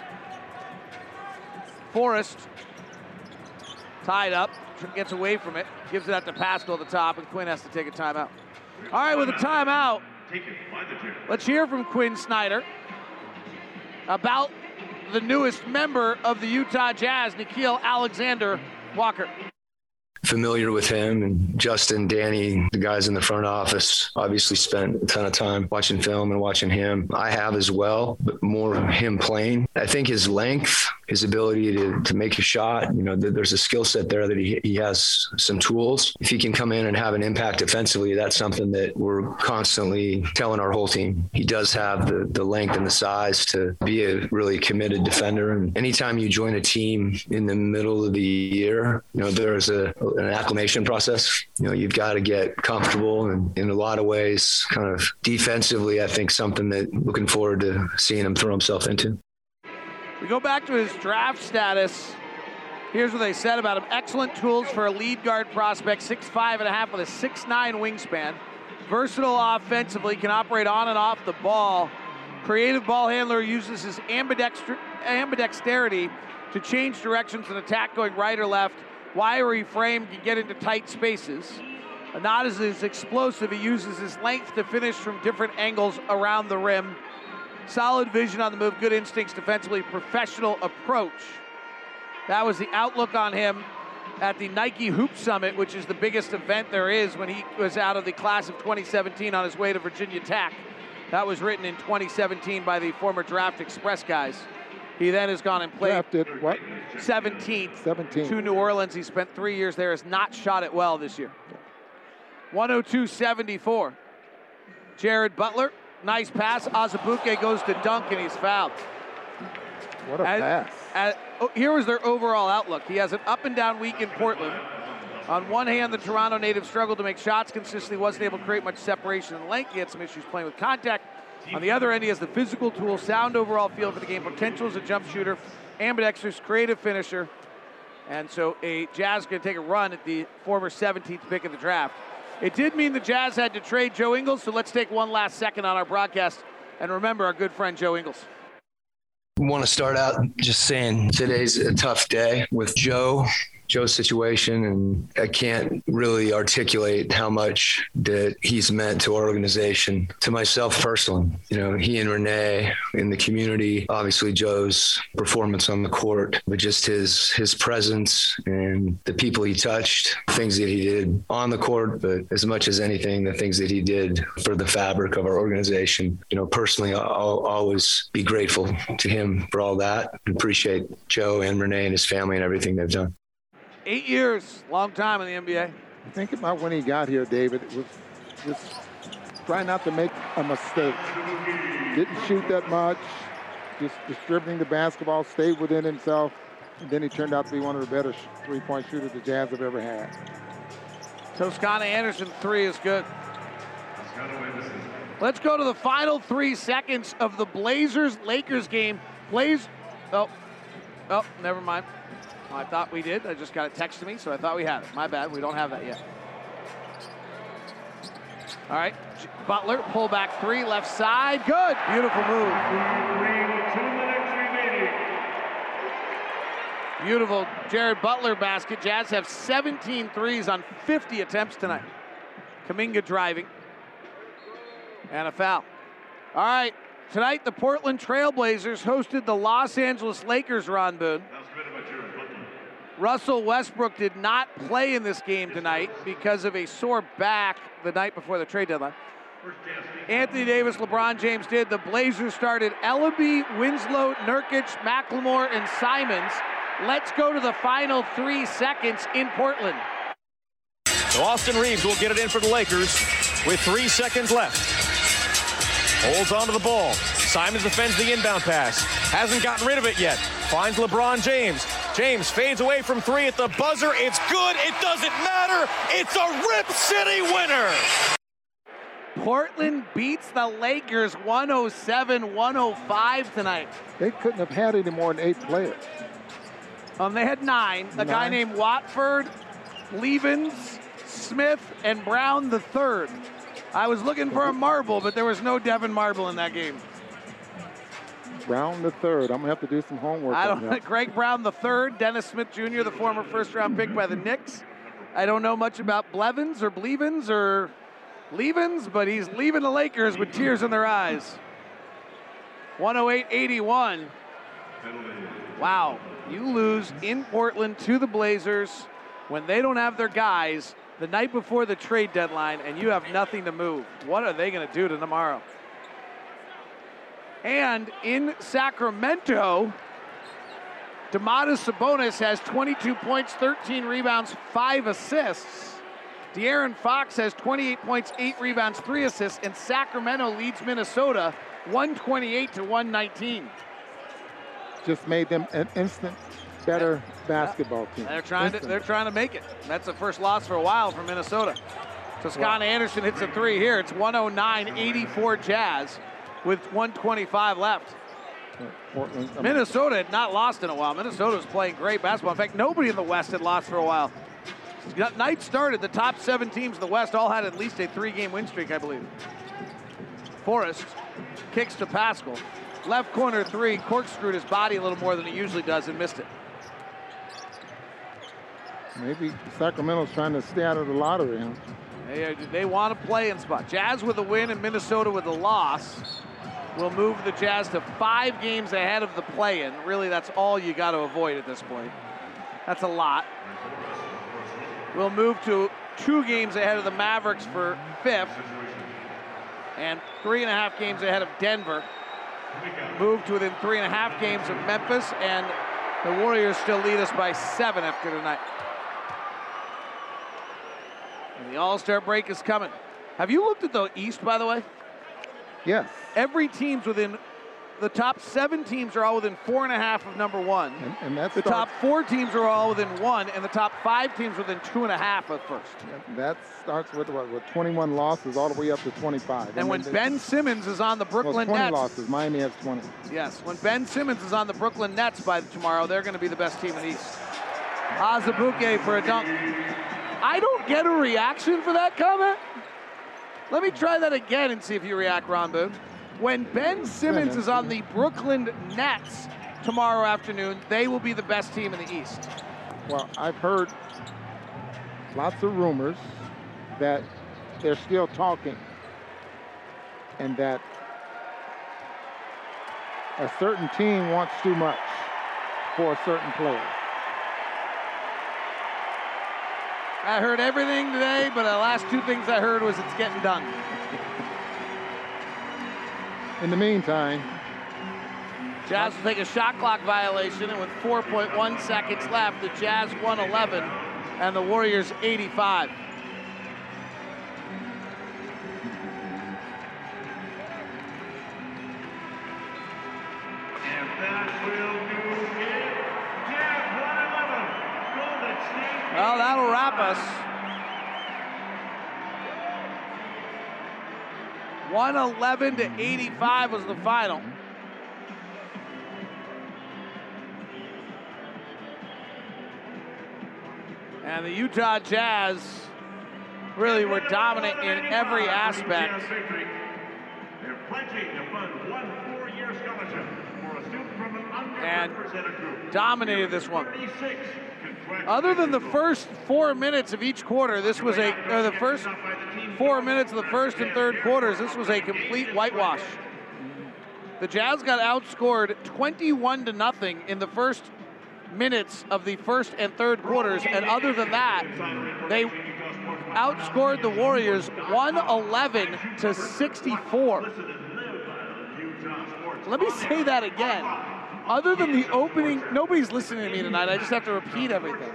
Forrest tied up, gets away from it, gives it out to Paschall at the top, and Quinn has to take a timeout. All right, with a timeout. Let's hear from Quin Snyder about the newest member of the Utah Jazz, Nickeil Alexander Walker. familiar with him and Justin, Danny, the guys in the front office obviously spent a ton of time watching film and watching him. I have as well, but more of him playing. I think his length, his ability to, to make a shot, you know, th- there's a skill set there that he, he has some tools. If he can come in and have an impact defensively, that's something that we're constantly telling our whole team. He does have the, the length and the size to be a really committed defender. And anytime you join a team in the middle of the year, you know, there's a, an acclimation process. You know, you've got to get comfortable and in a lot of ways, kind of defensively, I think something that looking forward to seeing him throw himself into. We go back to his draft status. Here's what they said about him. Excellent tools for a lead guard prospect, six five and a half with a six nine wingspan. Versatile offensively, can operate on and off the ball. Creative ball handler uses his ambidexter- ambidexterity to change directions and attack going right or left. Wiry frame can get into tight spaces. Not as explosive, he uses his length to finish from different angles around the rim. Solid vision on the move, good instincts defensively, professional approach. That was the outlook on him at the Nike Hoop Summit, which is the biggest event there is when he was out of the class of 2017 on his way to Virginia Tech. That was written in 2017 by the former Draft Express guys. He then has gone and played Drafted what? 17th 17. to New Orleans. He spent three years there, has not shot it well this year. 102 74. Jared Butler Nice pass. Azubuike goes to dunk and he's fouled. What a As- pass. as- oh, here was their overall outlook. He has an up and down week in Portland. On one hand, the Toronto native struggled to make shots consistently, wasn't able to create much separation and length. He had some issues playing with contact. On the other end, he has the physical tool, sound overall feel for the game, potential as a jump shooter, ambidextrous, creative finisher. And so a Jazz going to take a run at the former 17th pick of the draft. It did mean the Jazz had to trade Joe Ingles, so let's take one last second on our broadcast and remember our good friend Joe Ingles. want to start out just saying today's a tough day with Joe, Joe's situation, and I can't really articulate how much that he's meant to our organization, to myself personally. You know, he and Renee in the community, obviously Joe's performance on the court, but just his his presence and the people he touched, things that he did on the court, but as much as anything, the things that he did for the fabric of our organization. You know, personally, I'll, always be grateful to him for all that. Appreciate Joe and Renee and his family and everything they've done. Eight years, long time in the NBA. Think about when he got here, David. It was just try not to make a mistake. Didn't shoot that much. Just distributing the basketball, stayed within himself, and then he turned out to be one of the better three-point shooters the Jazz have ever had. Toscano Anderson three is good. Let's go to the final three seconds of the Blazers Lakers game. Blaze, oh, oh, never mind. I thought we did. I just got a text to me, so I thought we had it. My bad. We don't have that yet. All right, Butler pull back three, left side, good, beautiful move. Beautiful Jared Butler basket. Jazz have 17 threes on 50 attempts tonight. Kuminga driving. And a foul. All right. Tonight, the Portland Trailblazers hosted the Los Angeles Lakers, Ron Boone. Russell Westbrook did not play in this game tonight because of a sore back the night before the trade deadline. Anthony Davis, LeBron James did. The Blazers started Elleby, Winslow, Nurkic, McLemore, and Simons. Let's go to the final three seconds in Portland. So Austin Reaves will get it in for the Lakers with three seconds left. Holds onto the ball. Simons defends the inbound pass. Hasn't gotten rid of it yet. Finds LeBron James. James fades away from three at the buzzer. It's good. It doesn't matter. It's a Rip City winner. Portland beats the Lakers 107 105 tonight. They couldn't have had any more than eight players. Um, they had nine. A guy named Watford, Levens, Smith, and Brown the third. I was looking for a marble, but there was no Devin Marble in that game. Brown the third. I'm gonna have to do some homework. I don't. that. Greg Brown the third, Dennis Smith Jr., the former first-round pick by the Knicks. I don't know much about Blevins or Blevins or Levens, but he's leaving the Lakers with tears in their eyes. 108-81. Wow, you lose in Portland to the Blazers when they don't have their guys the night before the trade deadline, and you have nothing to move. What are they going to do to tomorrow? And in Sacramento, Domantas Sabonis has 22 points, 13 rebounds, 5 assists. De'Aaron Fox has 28 points, 8 rebounds, 3 assists, and Sacramento leads Minnesota 128 to 119. Just made them an instant better basketball team. They're trying to they're trying to make it. That's the first loss for a while for Minnesota. Toscano Anderson hits a three here. It's 109-84 Jazz with 125 left. Portland. I mean, Minnesota had not lost in a while. Minnesota was playing great basketball. In fact, nobody in the West had lost for a while. Night started, the top seven teams in the West all had at least a three-game win streak, I believe. Forrest kicks to Paschall. Left corner three, corkscrewed his body a little more than he usually does and missed it. Maybe Sacramento's trying to stay out of the lottery. Huh? They, they want to play in spot. Jazz with a win and Minnesota with a loss will move the Jazz to five games ahead of the play-in. Really, that's all you got to avoid at this point. That's a lot. We'll move to two games ahead of the Mavericks for fifth, and three and a half games ahead of Denver. Moved to within three and a half games of Memphis, and the Warriors still lead us by seven after tonight. And the All Star break is coming. Have you looked at the East, by the way? Yes. Every team's within the top seven teams are all within four and a half of number one. And, and that's the top four teams are all within one, and the top five teams within two and a half of first. That starts with what, with 21 losses all the way up to 25. And I mean, when they- Ben Simmons is on the well, Brooklyn 20 Nets, losses, Miami has 20. yes, when Ben Simmons is on the Brooklyn Nets by tomorrow, they're going to be the best team in the East. Azubuike for a dunk. I don't get a reaction for that comment. Let me try that again and see if you react, Ron Boone. When Ben Simmons is on the Brooklyn Nets tomorrow afternoon, they will be the best team in the East. Well, I've heard lots of rumors that they're still talking and that a certain team wants too much for a certain player. I heard everything today, but the last two things I heard was it's getting done. In the meantime, Jazz will take a shot clock violation, and with 4.1 seconds left, the Jazz 111 and the Warriors 85. And that will do it. Jazz 111. Golden State. Well, that'll wrap us. 111 to 85 was the final. And the Utah Jazz really were dominant in every aspect. And dominated this one. 36 Other than the first four minutes of each quarter, this was a, or the first four minutes of the first and third quarters, this was a complete whitewash. The Jazz got outscored 21 to nothing in the first minutes of the first and third quarters, and other than that, they outscored the Warriors 111 to 64. Let me say that again. Other than the opening, nobody's listening to me tonight. I just have to repeat everything.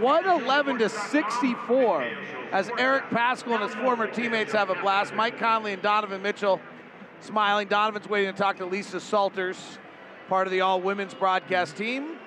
111 to 64 as Eric Paschall and his former teammates have a blast. Mike Conley and Donovan Mitchell smiling. Donovan's waiting to talk to Lisa Salters, part of the all women's broadcast team.